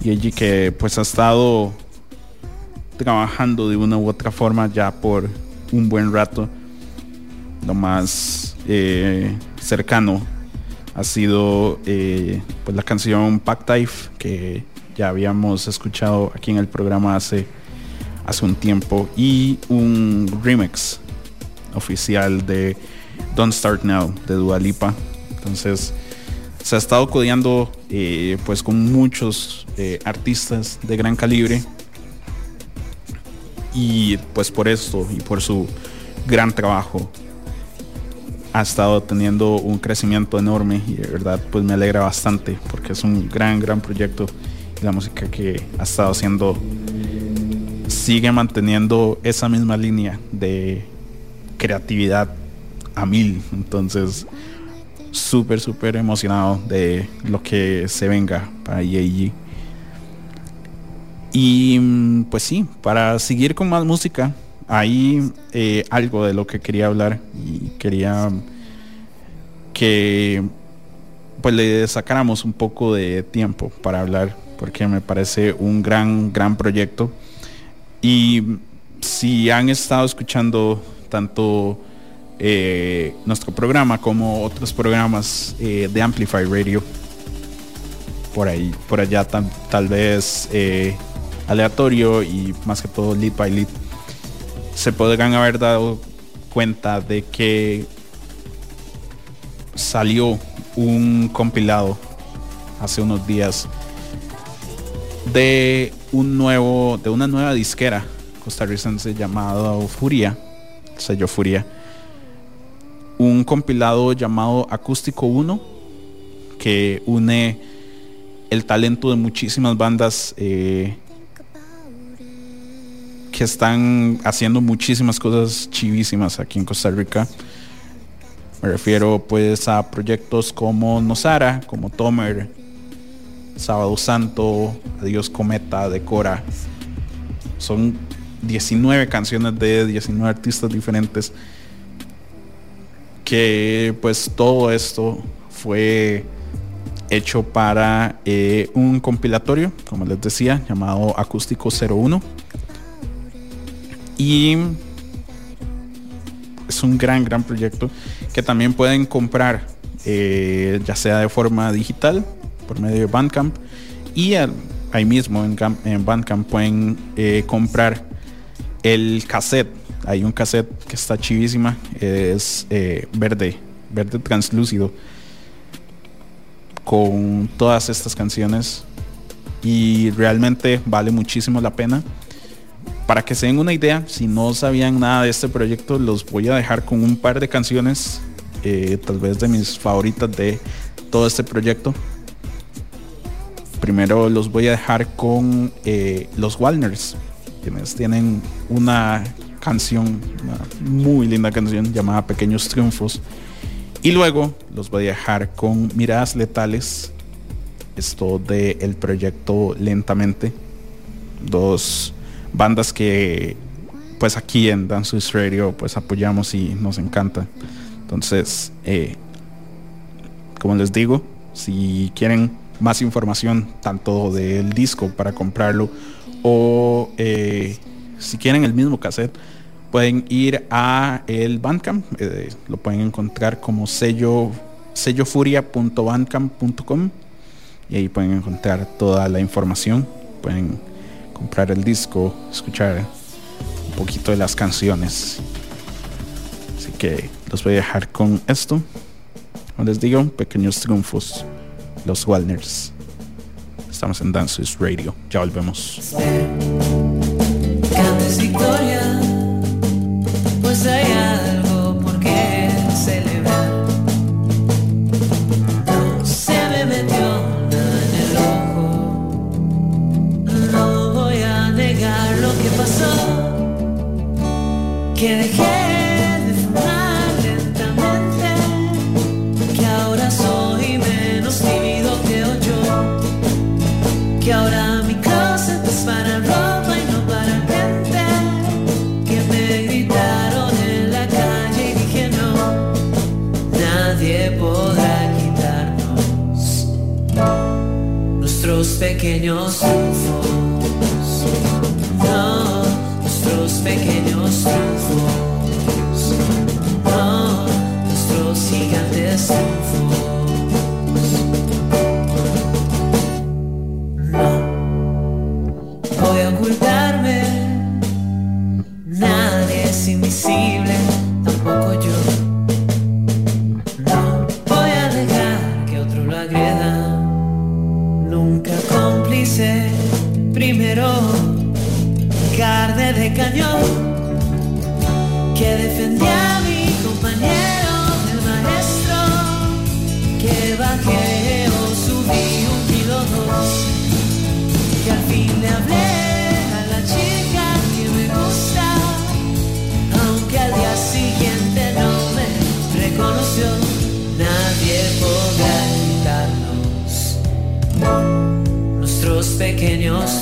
Y allí que pues ha estado trabajando de una u otra forma ya por un buen rato. Lo más eh, cercano ha sido eh, pues la canción Pack Dive que ya habíamos escuchado aquí en el programa hace hace un tiempo y un remix oficial de Don't Start Now de Dua Lipa. Entonces se ha estado codeando eh, pues con muchos eh, artistas de gran calibre y pues por esto y por su gran trabajo ha estado teniendo un crecimiento enorme y de verdad pues me alegra bastante porque es un gran gran proyecto y la música que ha estado haciendo sigue manteniendo esa misma línea de creatividad a mil. Entonces súper súper emocionado de lo que se venga para EAG y mm, pues sí, para seguir con más música, hay eh, algo de lo que quería hablar y quería que pues le sacáramos un poco de tiempo para hablar porque me parece un gran gran proyecto y si han estado escuchando tanto eh, nuestro programa como otros programas eh, de Amplify Radio por ahí por allá tal vez eh, aleatorio y más que todo lead by lead se podrán haber dado cuenta de que salió un compilado hace unos días de un nuevo de una nueva disquera costarricense llamada Furia sello Furia un compilado llamado Acústico 1 que une el talento de muchísimas bandas eh, que están haciendo muchísimas cosas chivísimas aquí en Costa Rica. Me refiero pues a proyectos como Nosara, como Tomer, Sábado Santo, Adiós Cometa, Decora. Son 19 canciones de 19 artistas diferentes. Que pues todo esto fue hecho para eh, un compilatorio, como les decía, llamado Acústico 01. Y es un gran, gran proyecto que también pueden comprar, eh, ya sea de forma digital, por medio de Bandcamp, y ahí mismo en, en Bandcamp pueden eh, comprar el cassette. Hay un cassette que está chivísima, es eh, verde, verde translúcido, con todas estas canciones, y realmente vale muchísimo la pena para que se den una idea, si no sabían nada de este proyecto, los voy a dejar con un par de canciones, eh, tal vez de mis favoritas de todo este proyecto. Primero los voy a dejar con eh, los Walners, quienes tienen una canción, una muy linda canción llamada Pequeños Triunfos. Y luego los voy a dejar con Miradas Letales, esto del el proyecto Lentamente. Dos bandas que pues aquí en Dance With Radio pues apoyamos y nos encanta. Entonces, eh, como les digo, si quieren más información tanto del disco para comprarlo o eh, si quieren el mismo cassette, pueden ir a el Bandcamp, eh, lo pueden encontrar como sello sellofuria.bandcamp.com y ahí pueden encontrar toda la información, pueden comprar el disco, escuchar un poquito de las canciones. Así que los voy a dejar con esto. Les digo, pequeños triunfos, los Walners. Estamos en Dance Radio. Ya volvemos. Pequeños pequeños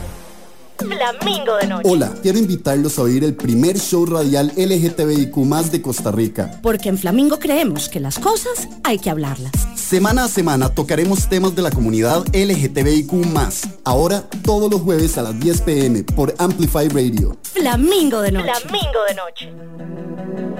Flamingo de noche. Hola, quiero invitarlos a oír el primer show radial LGTBIQ más de Costa Rica. Porque en Flamingo creemos que las cosas hay que hablarlas. Semana a semana tocaremos temas de la comunidad LGTBIQ más. Ahora todos los jueves a las 10 pm por Amplify Radio. Flamingo de noche. Flamingo de noche.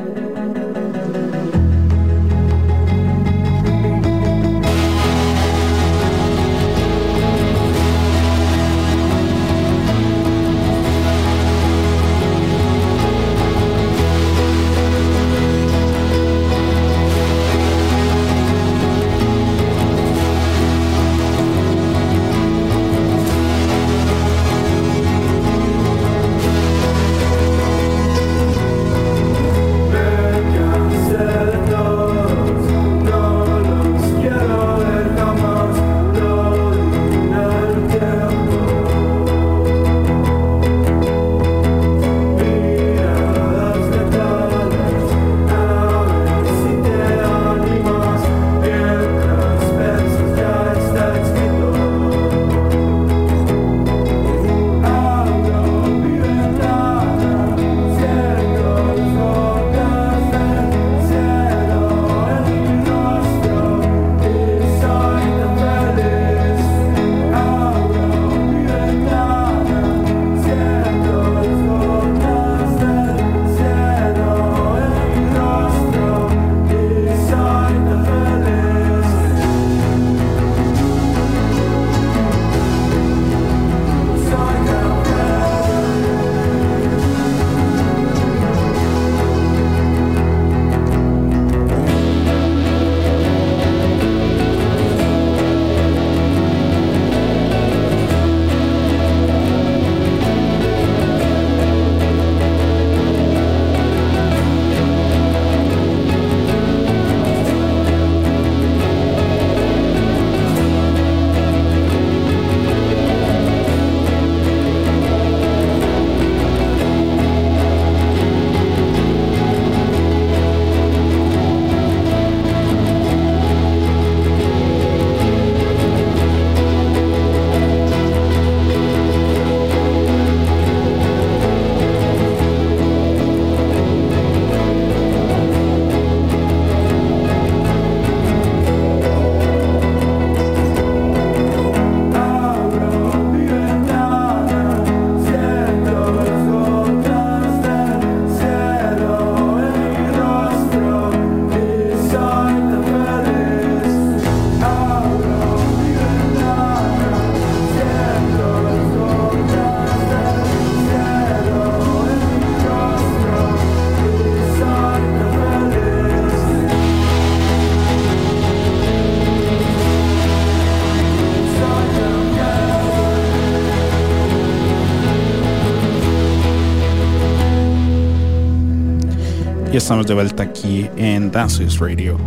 Y estamos de vuelta aquí en Dances Radio.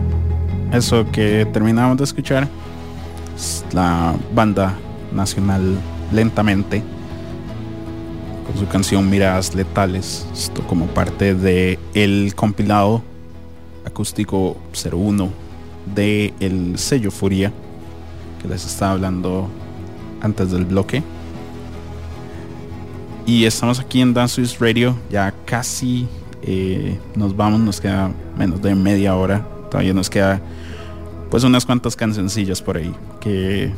Eso que terminamos de escuchar es la banda nacional Lentamente con su canción Miradas Letales. Esto como parte de el compilado acústico 01 de el sello Furia que les estaba hablando antes del bloque. Y estamos aquí en Dance Swiss Radio, ya casi nos vamos, nos queda menos de media hora. Todavía nos queda pues unas cuantas cancioncillas por ahí que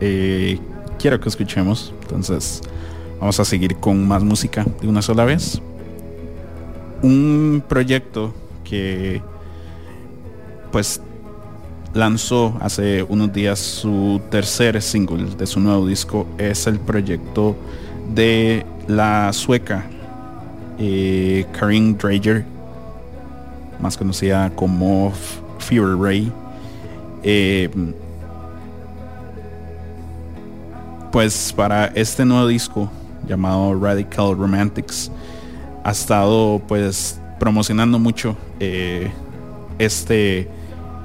eh, quiero que escuchemos. Entonces vamos a seguir con más música de una sola vez. Un proyecto que pues lanzó hace unos días su tercer single de su nuevo disco es el proyecto de la sueca eh, Karin Drager, más conocida como Fever Ray. Eh, pues para este nuevo disco llamado Radical Romantics ha estado pues promocionando mucho eh, este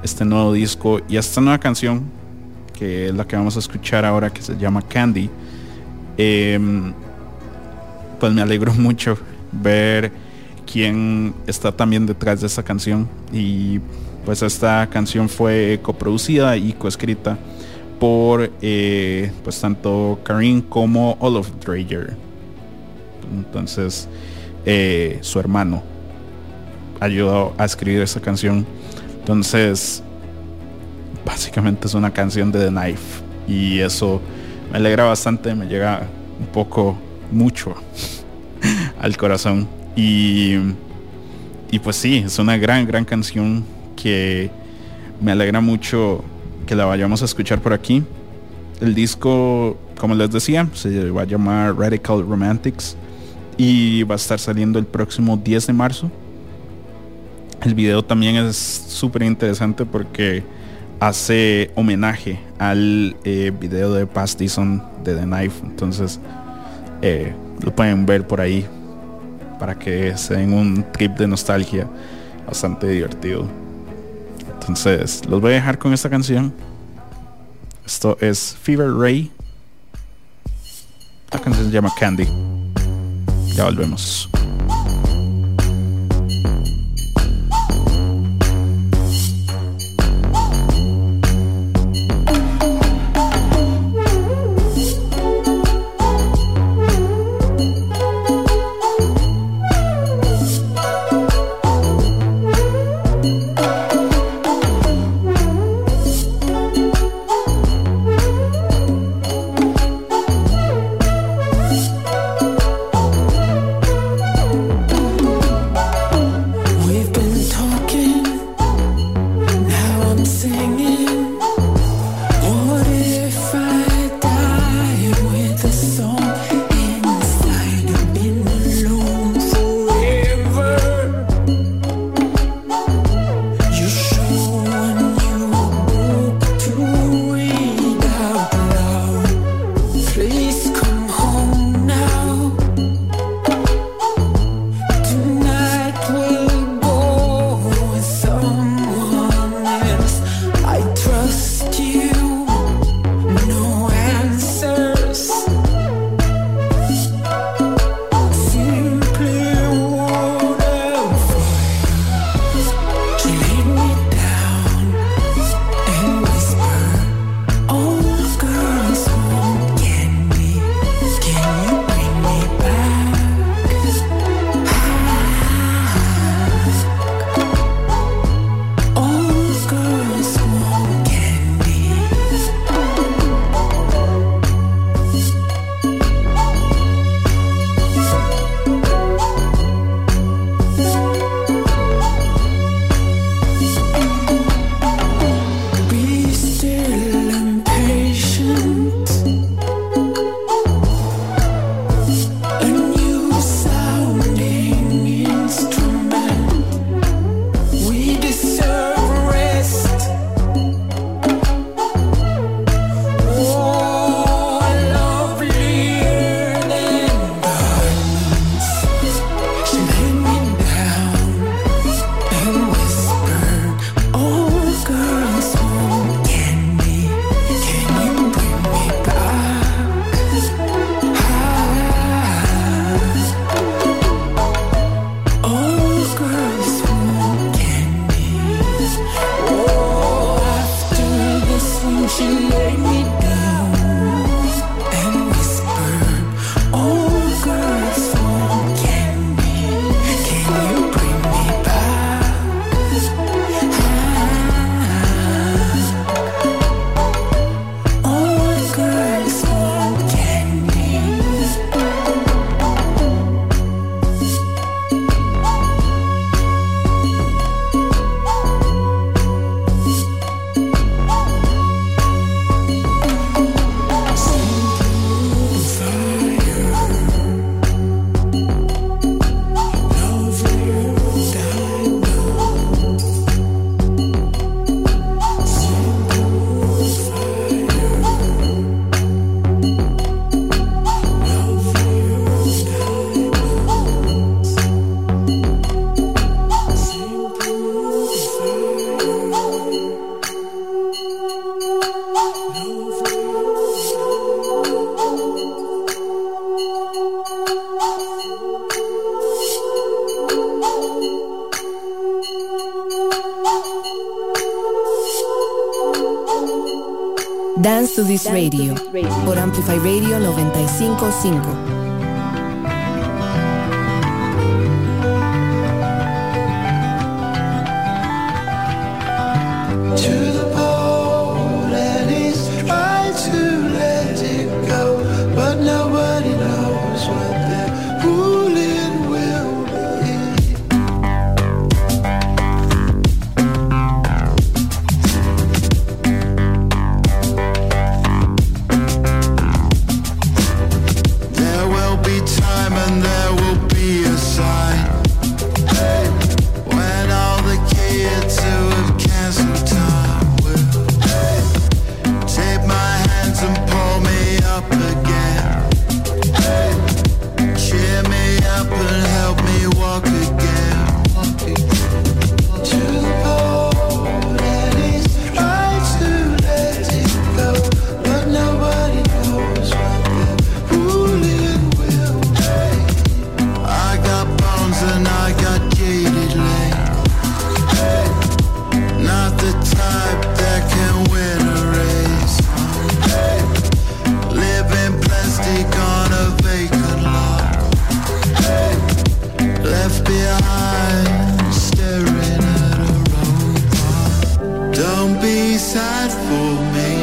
este nuevo disco y esta nueva canción que es la que vamos a escuchar ahora que se llama Candy Em, pues me alegro mucho ver quién está también detrás de esta canción. Y pues esta canción fue coproducida y coescrita por eh, pues tanto Karin como Olaf Drager entonces eh, su hermano ayudó a escribir esta canción. Entonces básicamente es una canción de The Knife. Y eso me alegra bastante me llega un poco mucho al corazón. Y y pues sí es una gran gran canción que me alegra mucho que la vayamos a escuchar por aquí. El disco como les decía se va a llamar Radical Romantics y va a estar saliendo el próximo 10 de marzo. El video también es súper interesante porque hace homenaje al eh, video de Past Season de The Knife. Entonces eh, lo pueden ver por ahí para que se den un trip de nostalgia bastante divertido. Entonces los voy a dejar con esta canción. Esto es Fever Ray. La canción se llama Candy. Ya volvemos. This Radio por Amplify Radio 955. Don't be sad for me.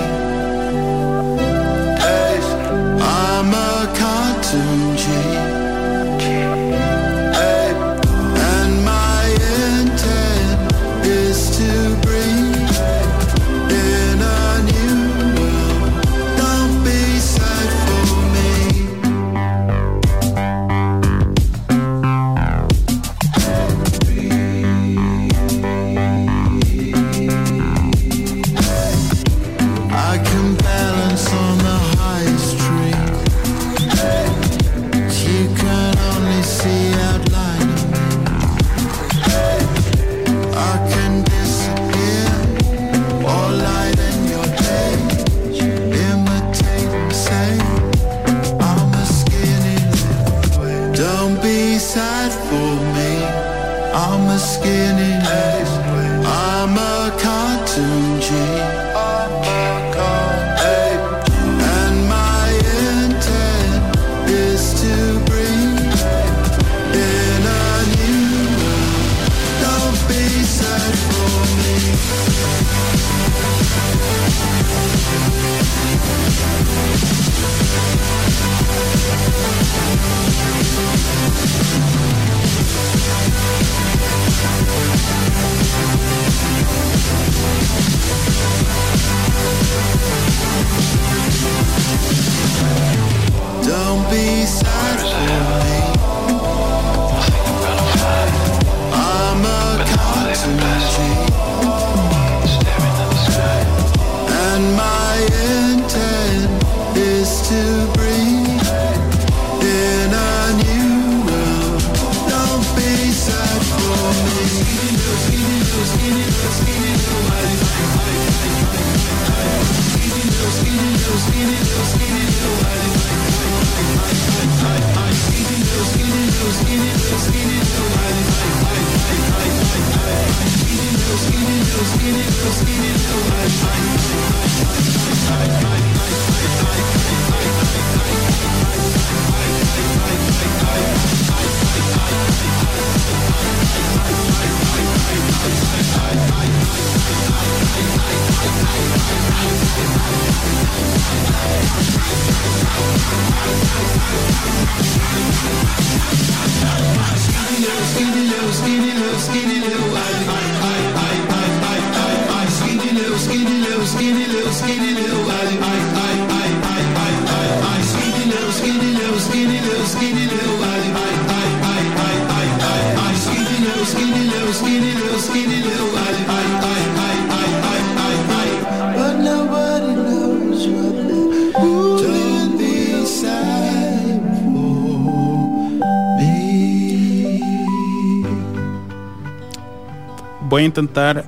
Intentar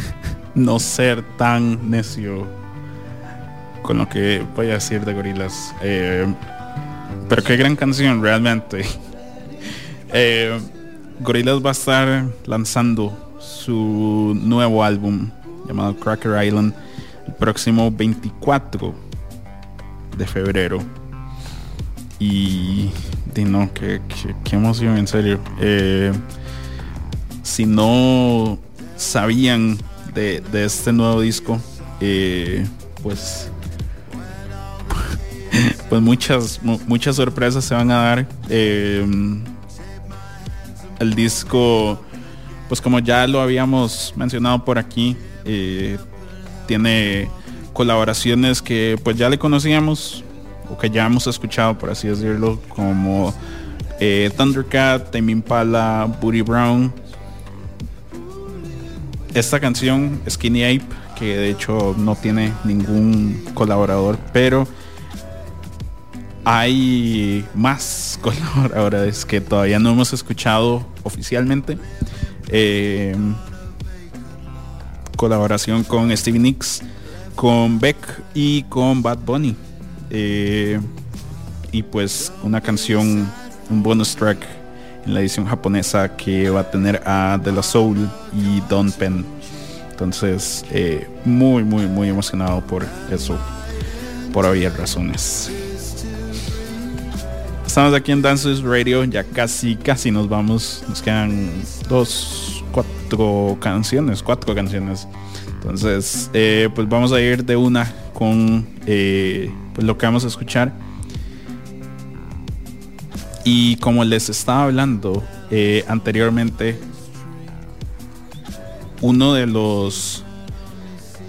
no ser tan necio con lo que voy a decir de Gorilas. pero qué gran canción, realmente. Eh, Gorillaz va a estar lanzando su nuevo álbum llamado Cracker Island el próximo 24 de febrero. Y, di no, qué- qué emoción, en serio. Eh, si no sabían de, de este nuevo disco, eh, pues pues muchas mu- muchas sorpresas se van a dar. Eh, el disco, pues como ya lo habíamos mencionado por aquí, eh, tiene colaboraciones que pues ya le conocíamos o que ya hemos escuchado, por así decirlo, como eh, Thundercat, Tame Impala, Booty Brown. Esta canción, Skinny Ape, que de hecho no tiene ningún colaborador, pero hay más colaboradores que todavía no hemos escuchado oficialmente. Eh, colaboración con Stevie Nicks, con Beck y con Bad Bunny. Eh, y pues una canción, un bonus track en la edición japonesa que va a tener a De La Soul y Don Penn. Entonces, eh, muy, muy, muy emocionado por eso, por obvias razones. Estamos aquí en Dances Radio, ya casi, casi nos vamos. Nos quedan dos, cuatro canciones, cuatro canciones. Entonces, eh, pues vamos a ir de una con eh, pues lo que vamos a escuchar. Y como les estaba hablando eh, anteriormente, uno de los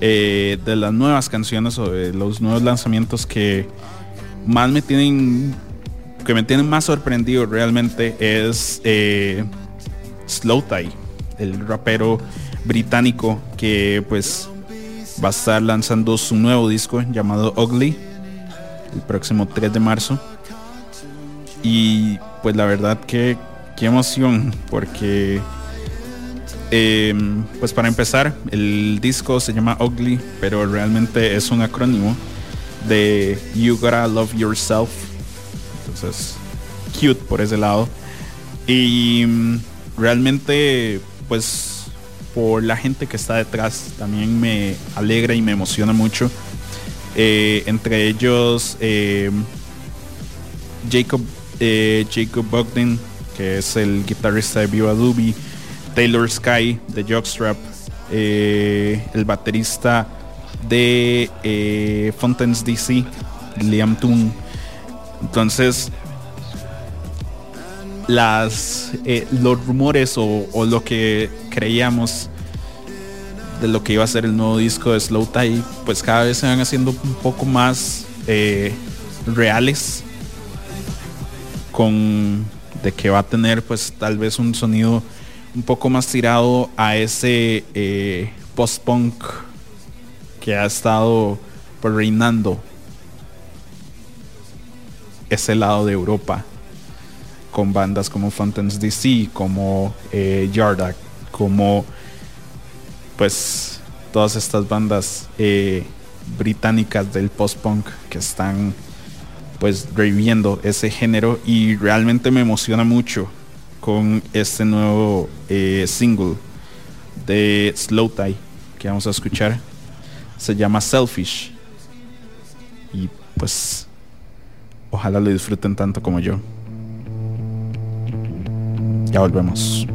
eh, de las nuevas canciones o de los nuevos lanzamientos que más me tienen que me tienen más sorprendido realmente es eh, Slow Tie, el rapero británico que pues va a estar lanzando su nuevo disco llamado Ugly el próximo 3 de marzo. Y pues la verdad que qué emoción porque eh, pues para empezar el disco se llama Ugly pero realmente es un acrónimo de You Gotta Love Yourself. Entonces cute por ese lado. Y mm, realmente pues por la gente que está detrás también me alegra y me emociona mucho. Eh, entre ellos eh, Jacob eh, Jacob Bogdan que es el guitarrista de Viva Doobie Taylor Sky de Jockstrap eh, el baterista de eh, Fountains DC Liam Toon entonces las eh, los rumores o, o lo que creíamos de lo que iba a ser el nuevo disco de Slow Tie pues cada vez se van haciendo un poco más reales con de que va a tener pues tal vez un sonido un poco más tirado a ese eh, post-punk que ha estado pues, reinando ese lado de Europa con bandas como Fountains DC, como eh, como pues todas estas bandas eh, británicas del post-punk que están pues reviviendo ese género y realmente me emociona mucho con este nuevo eh, single de Slow Tie que vamos a escuchar. Se llama Selfish. Y pues ojalá lo disfruten tanto como yo. Ya volvemos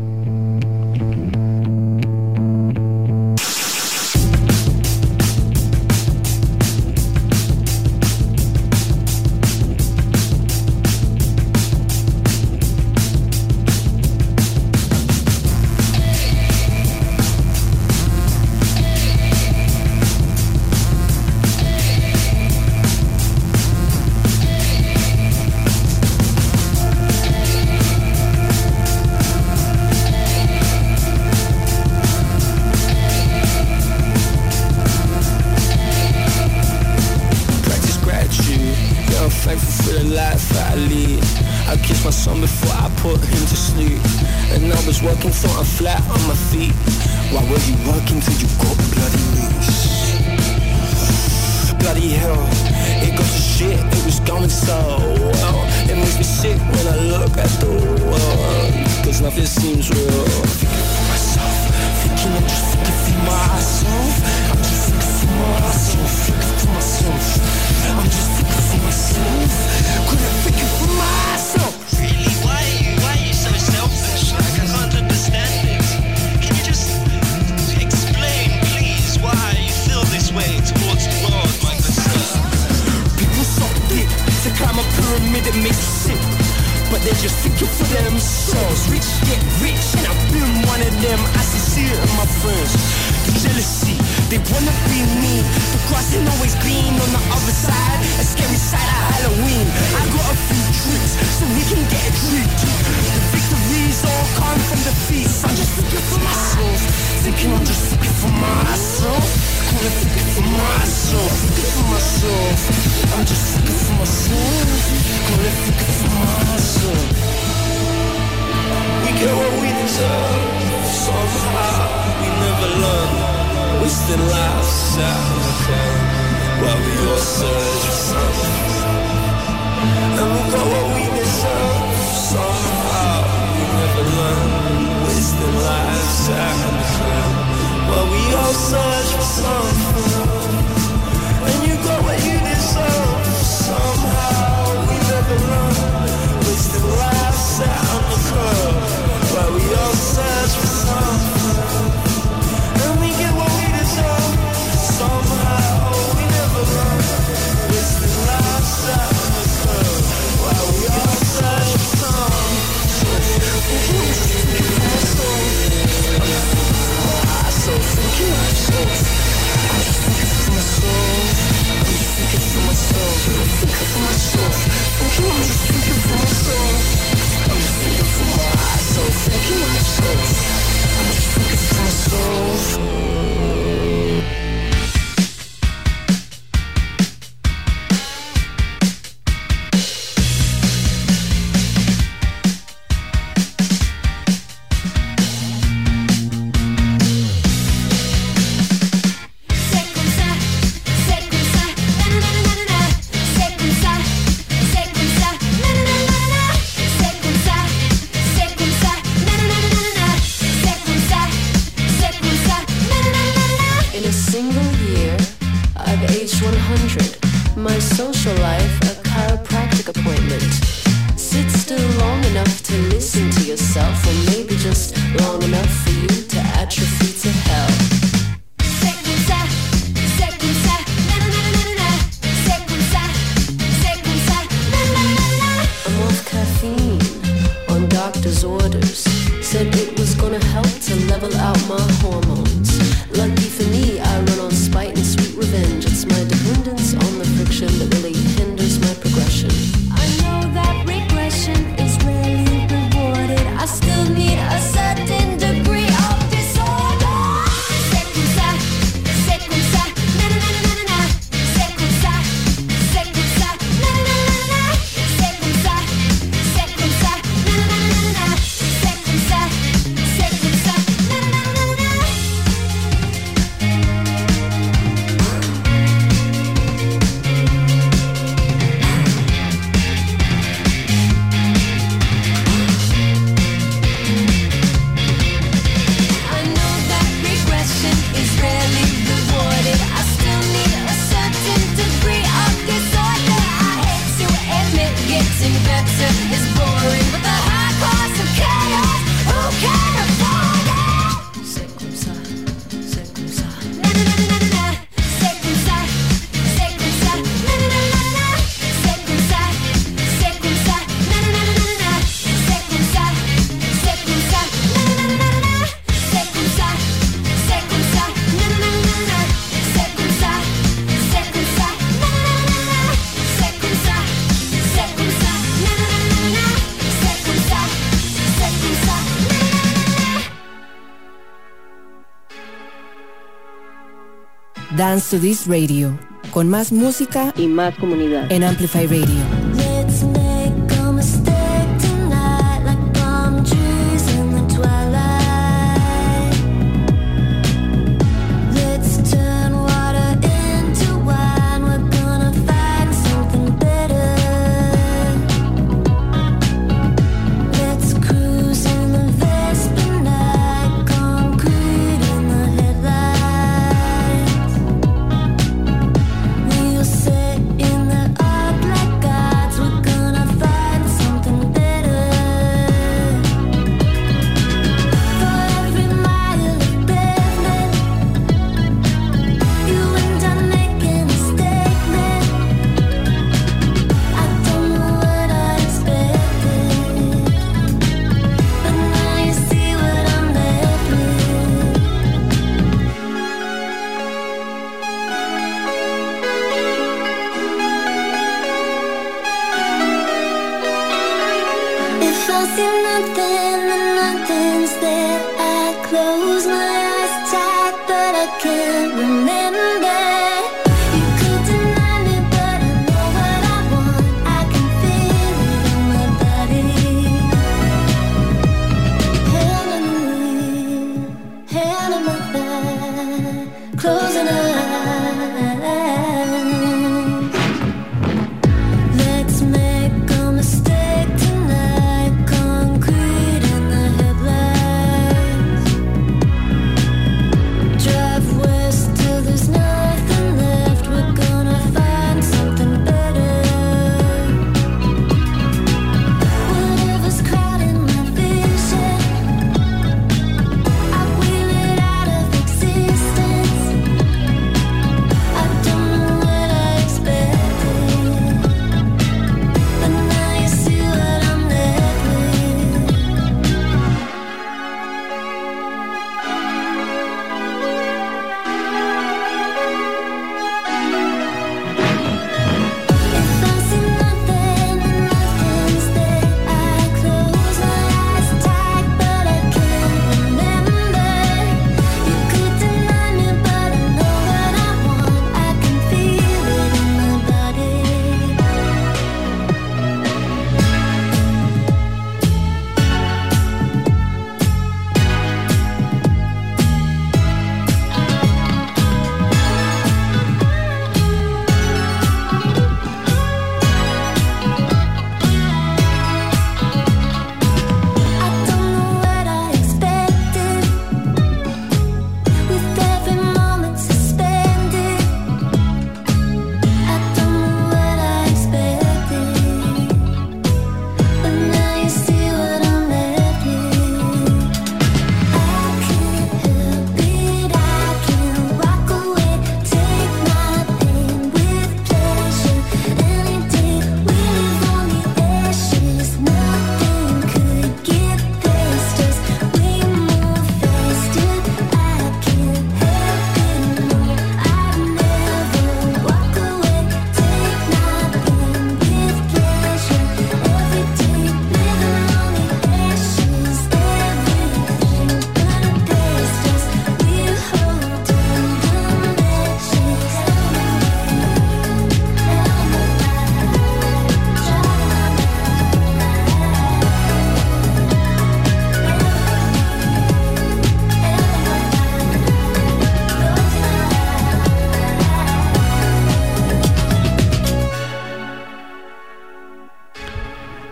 to This Radio, con más música y más comunidad en Amplify Radio.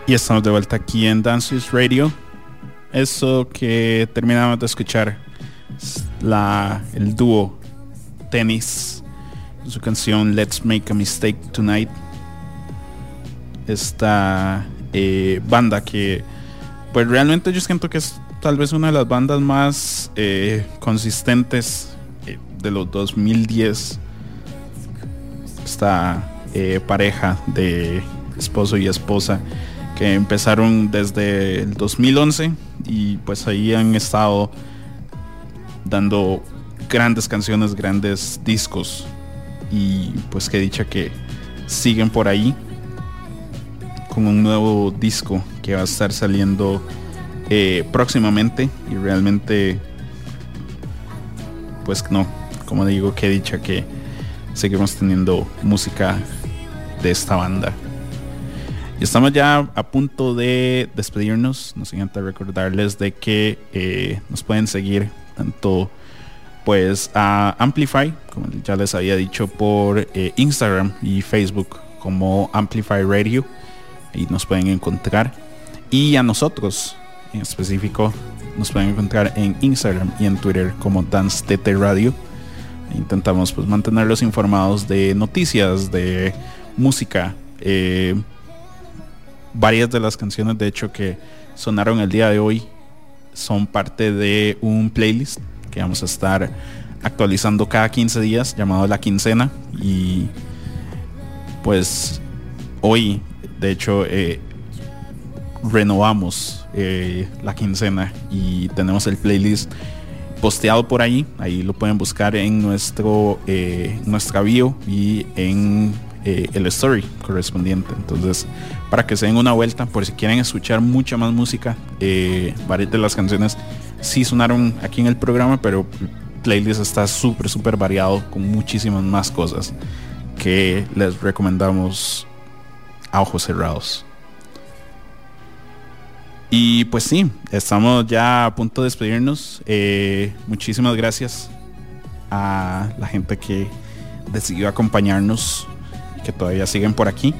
Y estamos de vuelta aquí en Dances Radio. Eso que terminamos de escuchar, la, el dúo Tenis, su canción Let's Make a Mistake Tonight. Esta eh, banda que, pues realmente yo siento que es tal vez una de las bandas más eh, consistentes eh, de los 2010. Esta pareja de esposo y esposa que empezaron desde el 2011 y pues ahí han estado dando grandes canciones, grandes discos. Y pues que dicha que siguen por ahí con un nuevo disco que va a estar saliendo eh, próximamente. Y realmente pues no, como digo, que dicha que seguimos teniendo música de esta banda. Y estamos ya a punto de despedirnos. Nos encanta recordarles de que eh, nos pueden seguir tanto pues a Amplify, como ya les había dicho, por eh, Instagram y Facebook como Amplify Radio. Ahí nos pueden encontrar. Y a nosotros en específico nos pueden encontrar en Instagram y en Twitter como Dance TT Radio. Intentamos pues mantenerlos informados de noticias, de música. eh, varias de las canciones de hecho que sonaron el día de hoy son parte de un playlist que vamos a estar actualizando cada 15 días llamado La Quincena. Y pues hoy de hecho eh, renovamos eh, la quincena y tenemos el playlist posteado por ahí. Ahí lo pueden buscar en nuestro eh, nuestra bio y en eh, el story correspondiente entonces para que se den una vuelta por si quieren escuchar mucha más música eh, varias de las canciones sí sonaron aquí en el programa pero playlist está súper súper variado con muchísimas más cosas que les recomendamos a ojos cerrados y pues sí, estamos ya a punto de despedirnos. Eh, muchísimas gracias a la gente que decidió acompañarnos, que todavía siguen por aquí.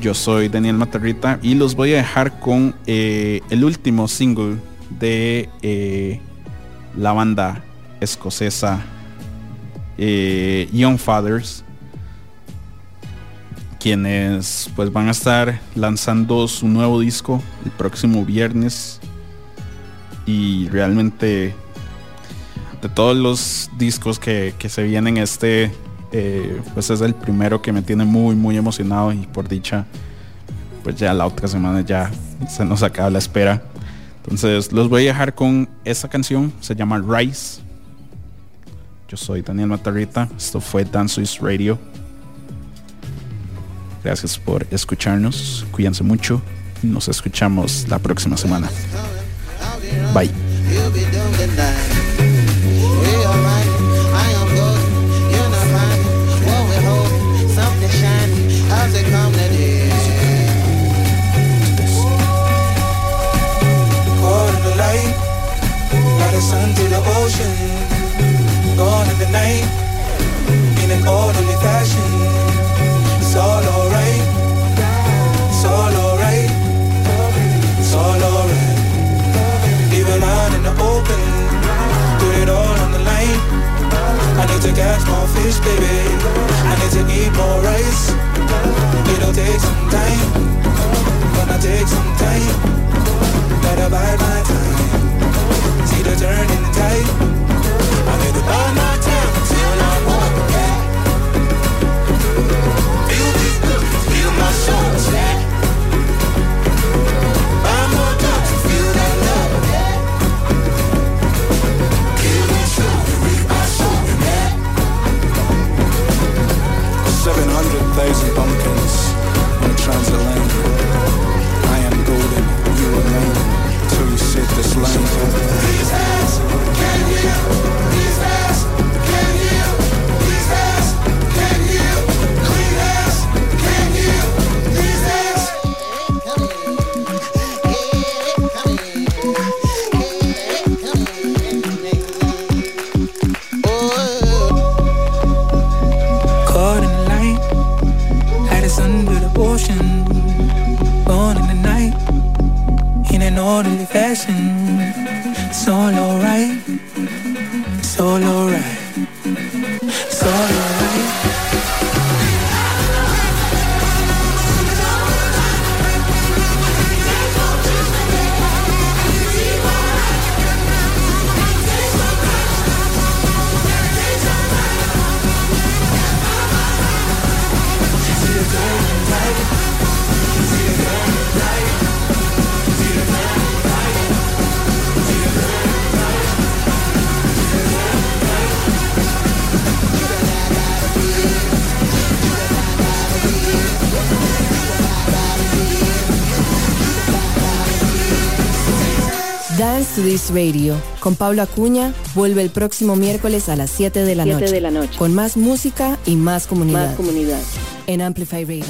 Yo soy Daniel Matarrita y los voy a dejar con eh, el último single de eh, la banda escocesa eh, Young Fathers quienes pues van a estar lanzando su nuevo disco el próximo viernes y realmente de todos los discos que, que se vienen este eh, pues es el primero que me tiene muy muy emocionado y por dicha pues ya la otra semana ya se nos acaba la espera entonces los voy a dejar con esa canción se llama Rise yo soy Daniel Matarrita esto fue Dance Swiss Radio Gracias por escucharnos. Cuídense mucho. Nos escuchamos la próxima semana. Bye. The sun to the ocean. Gone in the night, in an orderly fashion. It's all alright, it's all alright, it's all alright. Even out in the open, put it all on the line. I need to catch more fish, baby. I need to eat more rice. It'll take some time, gonna take some time. Better bide my time see the turn in the tide. I need to my I walk. Feel feel my soul. Buy more drugs and feel that love. Kill me and my soul 700,000 pumpkins on transatlantic. shit that's lame. These hands Radio con Pablo Acuña vuelve el próximo miércoles a las 7 de la, 7 noche, de la noche. con más música y más comunidad. Más comunidad. en Amplify Radio.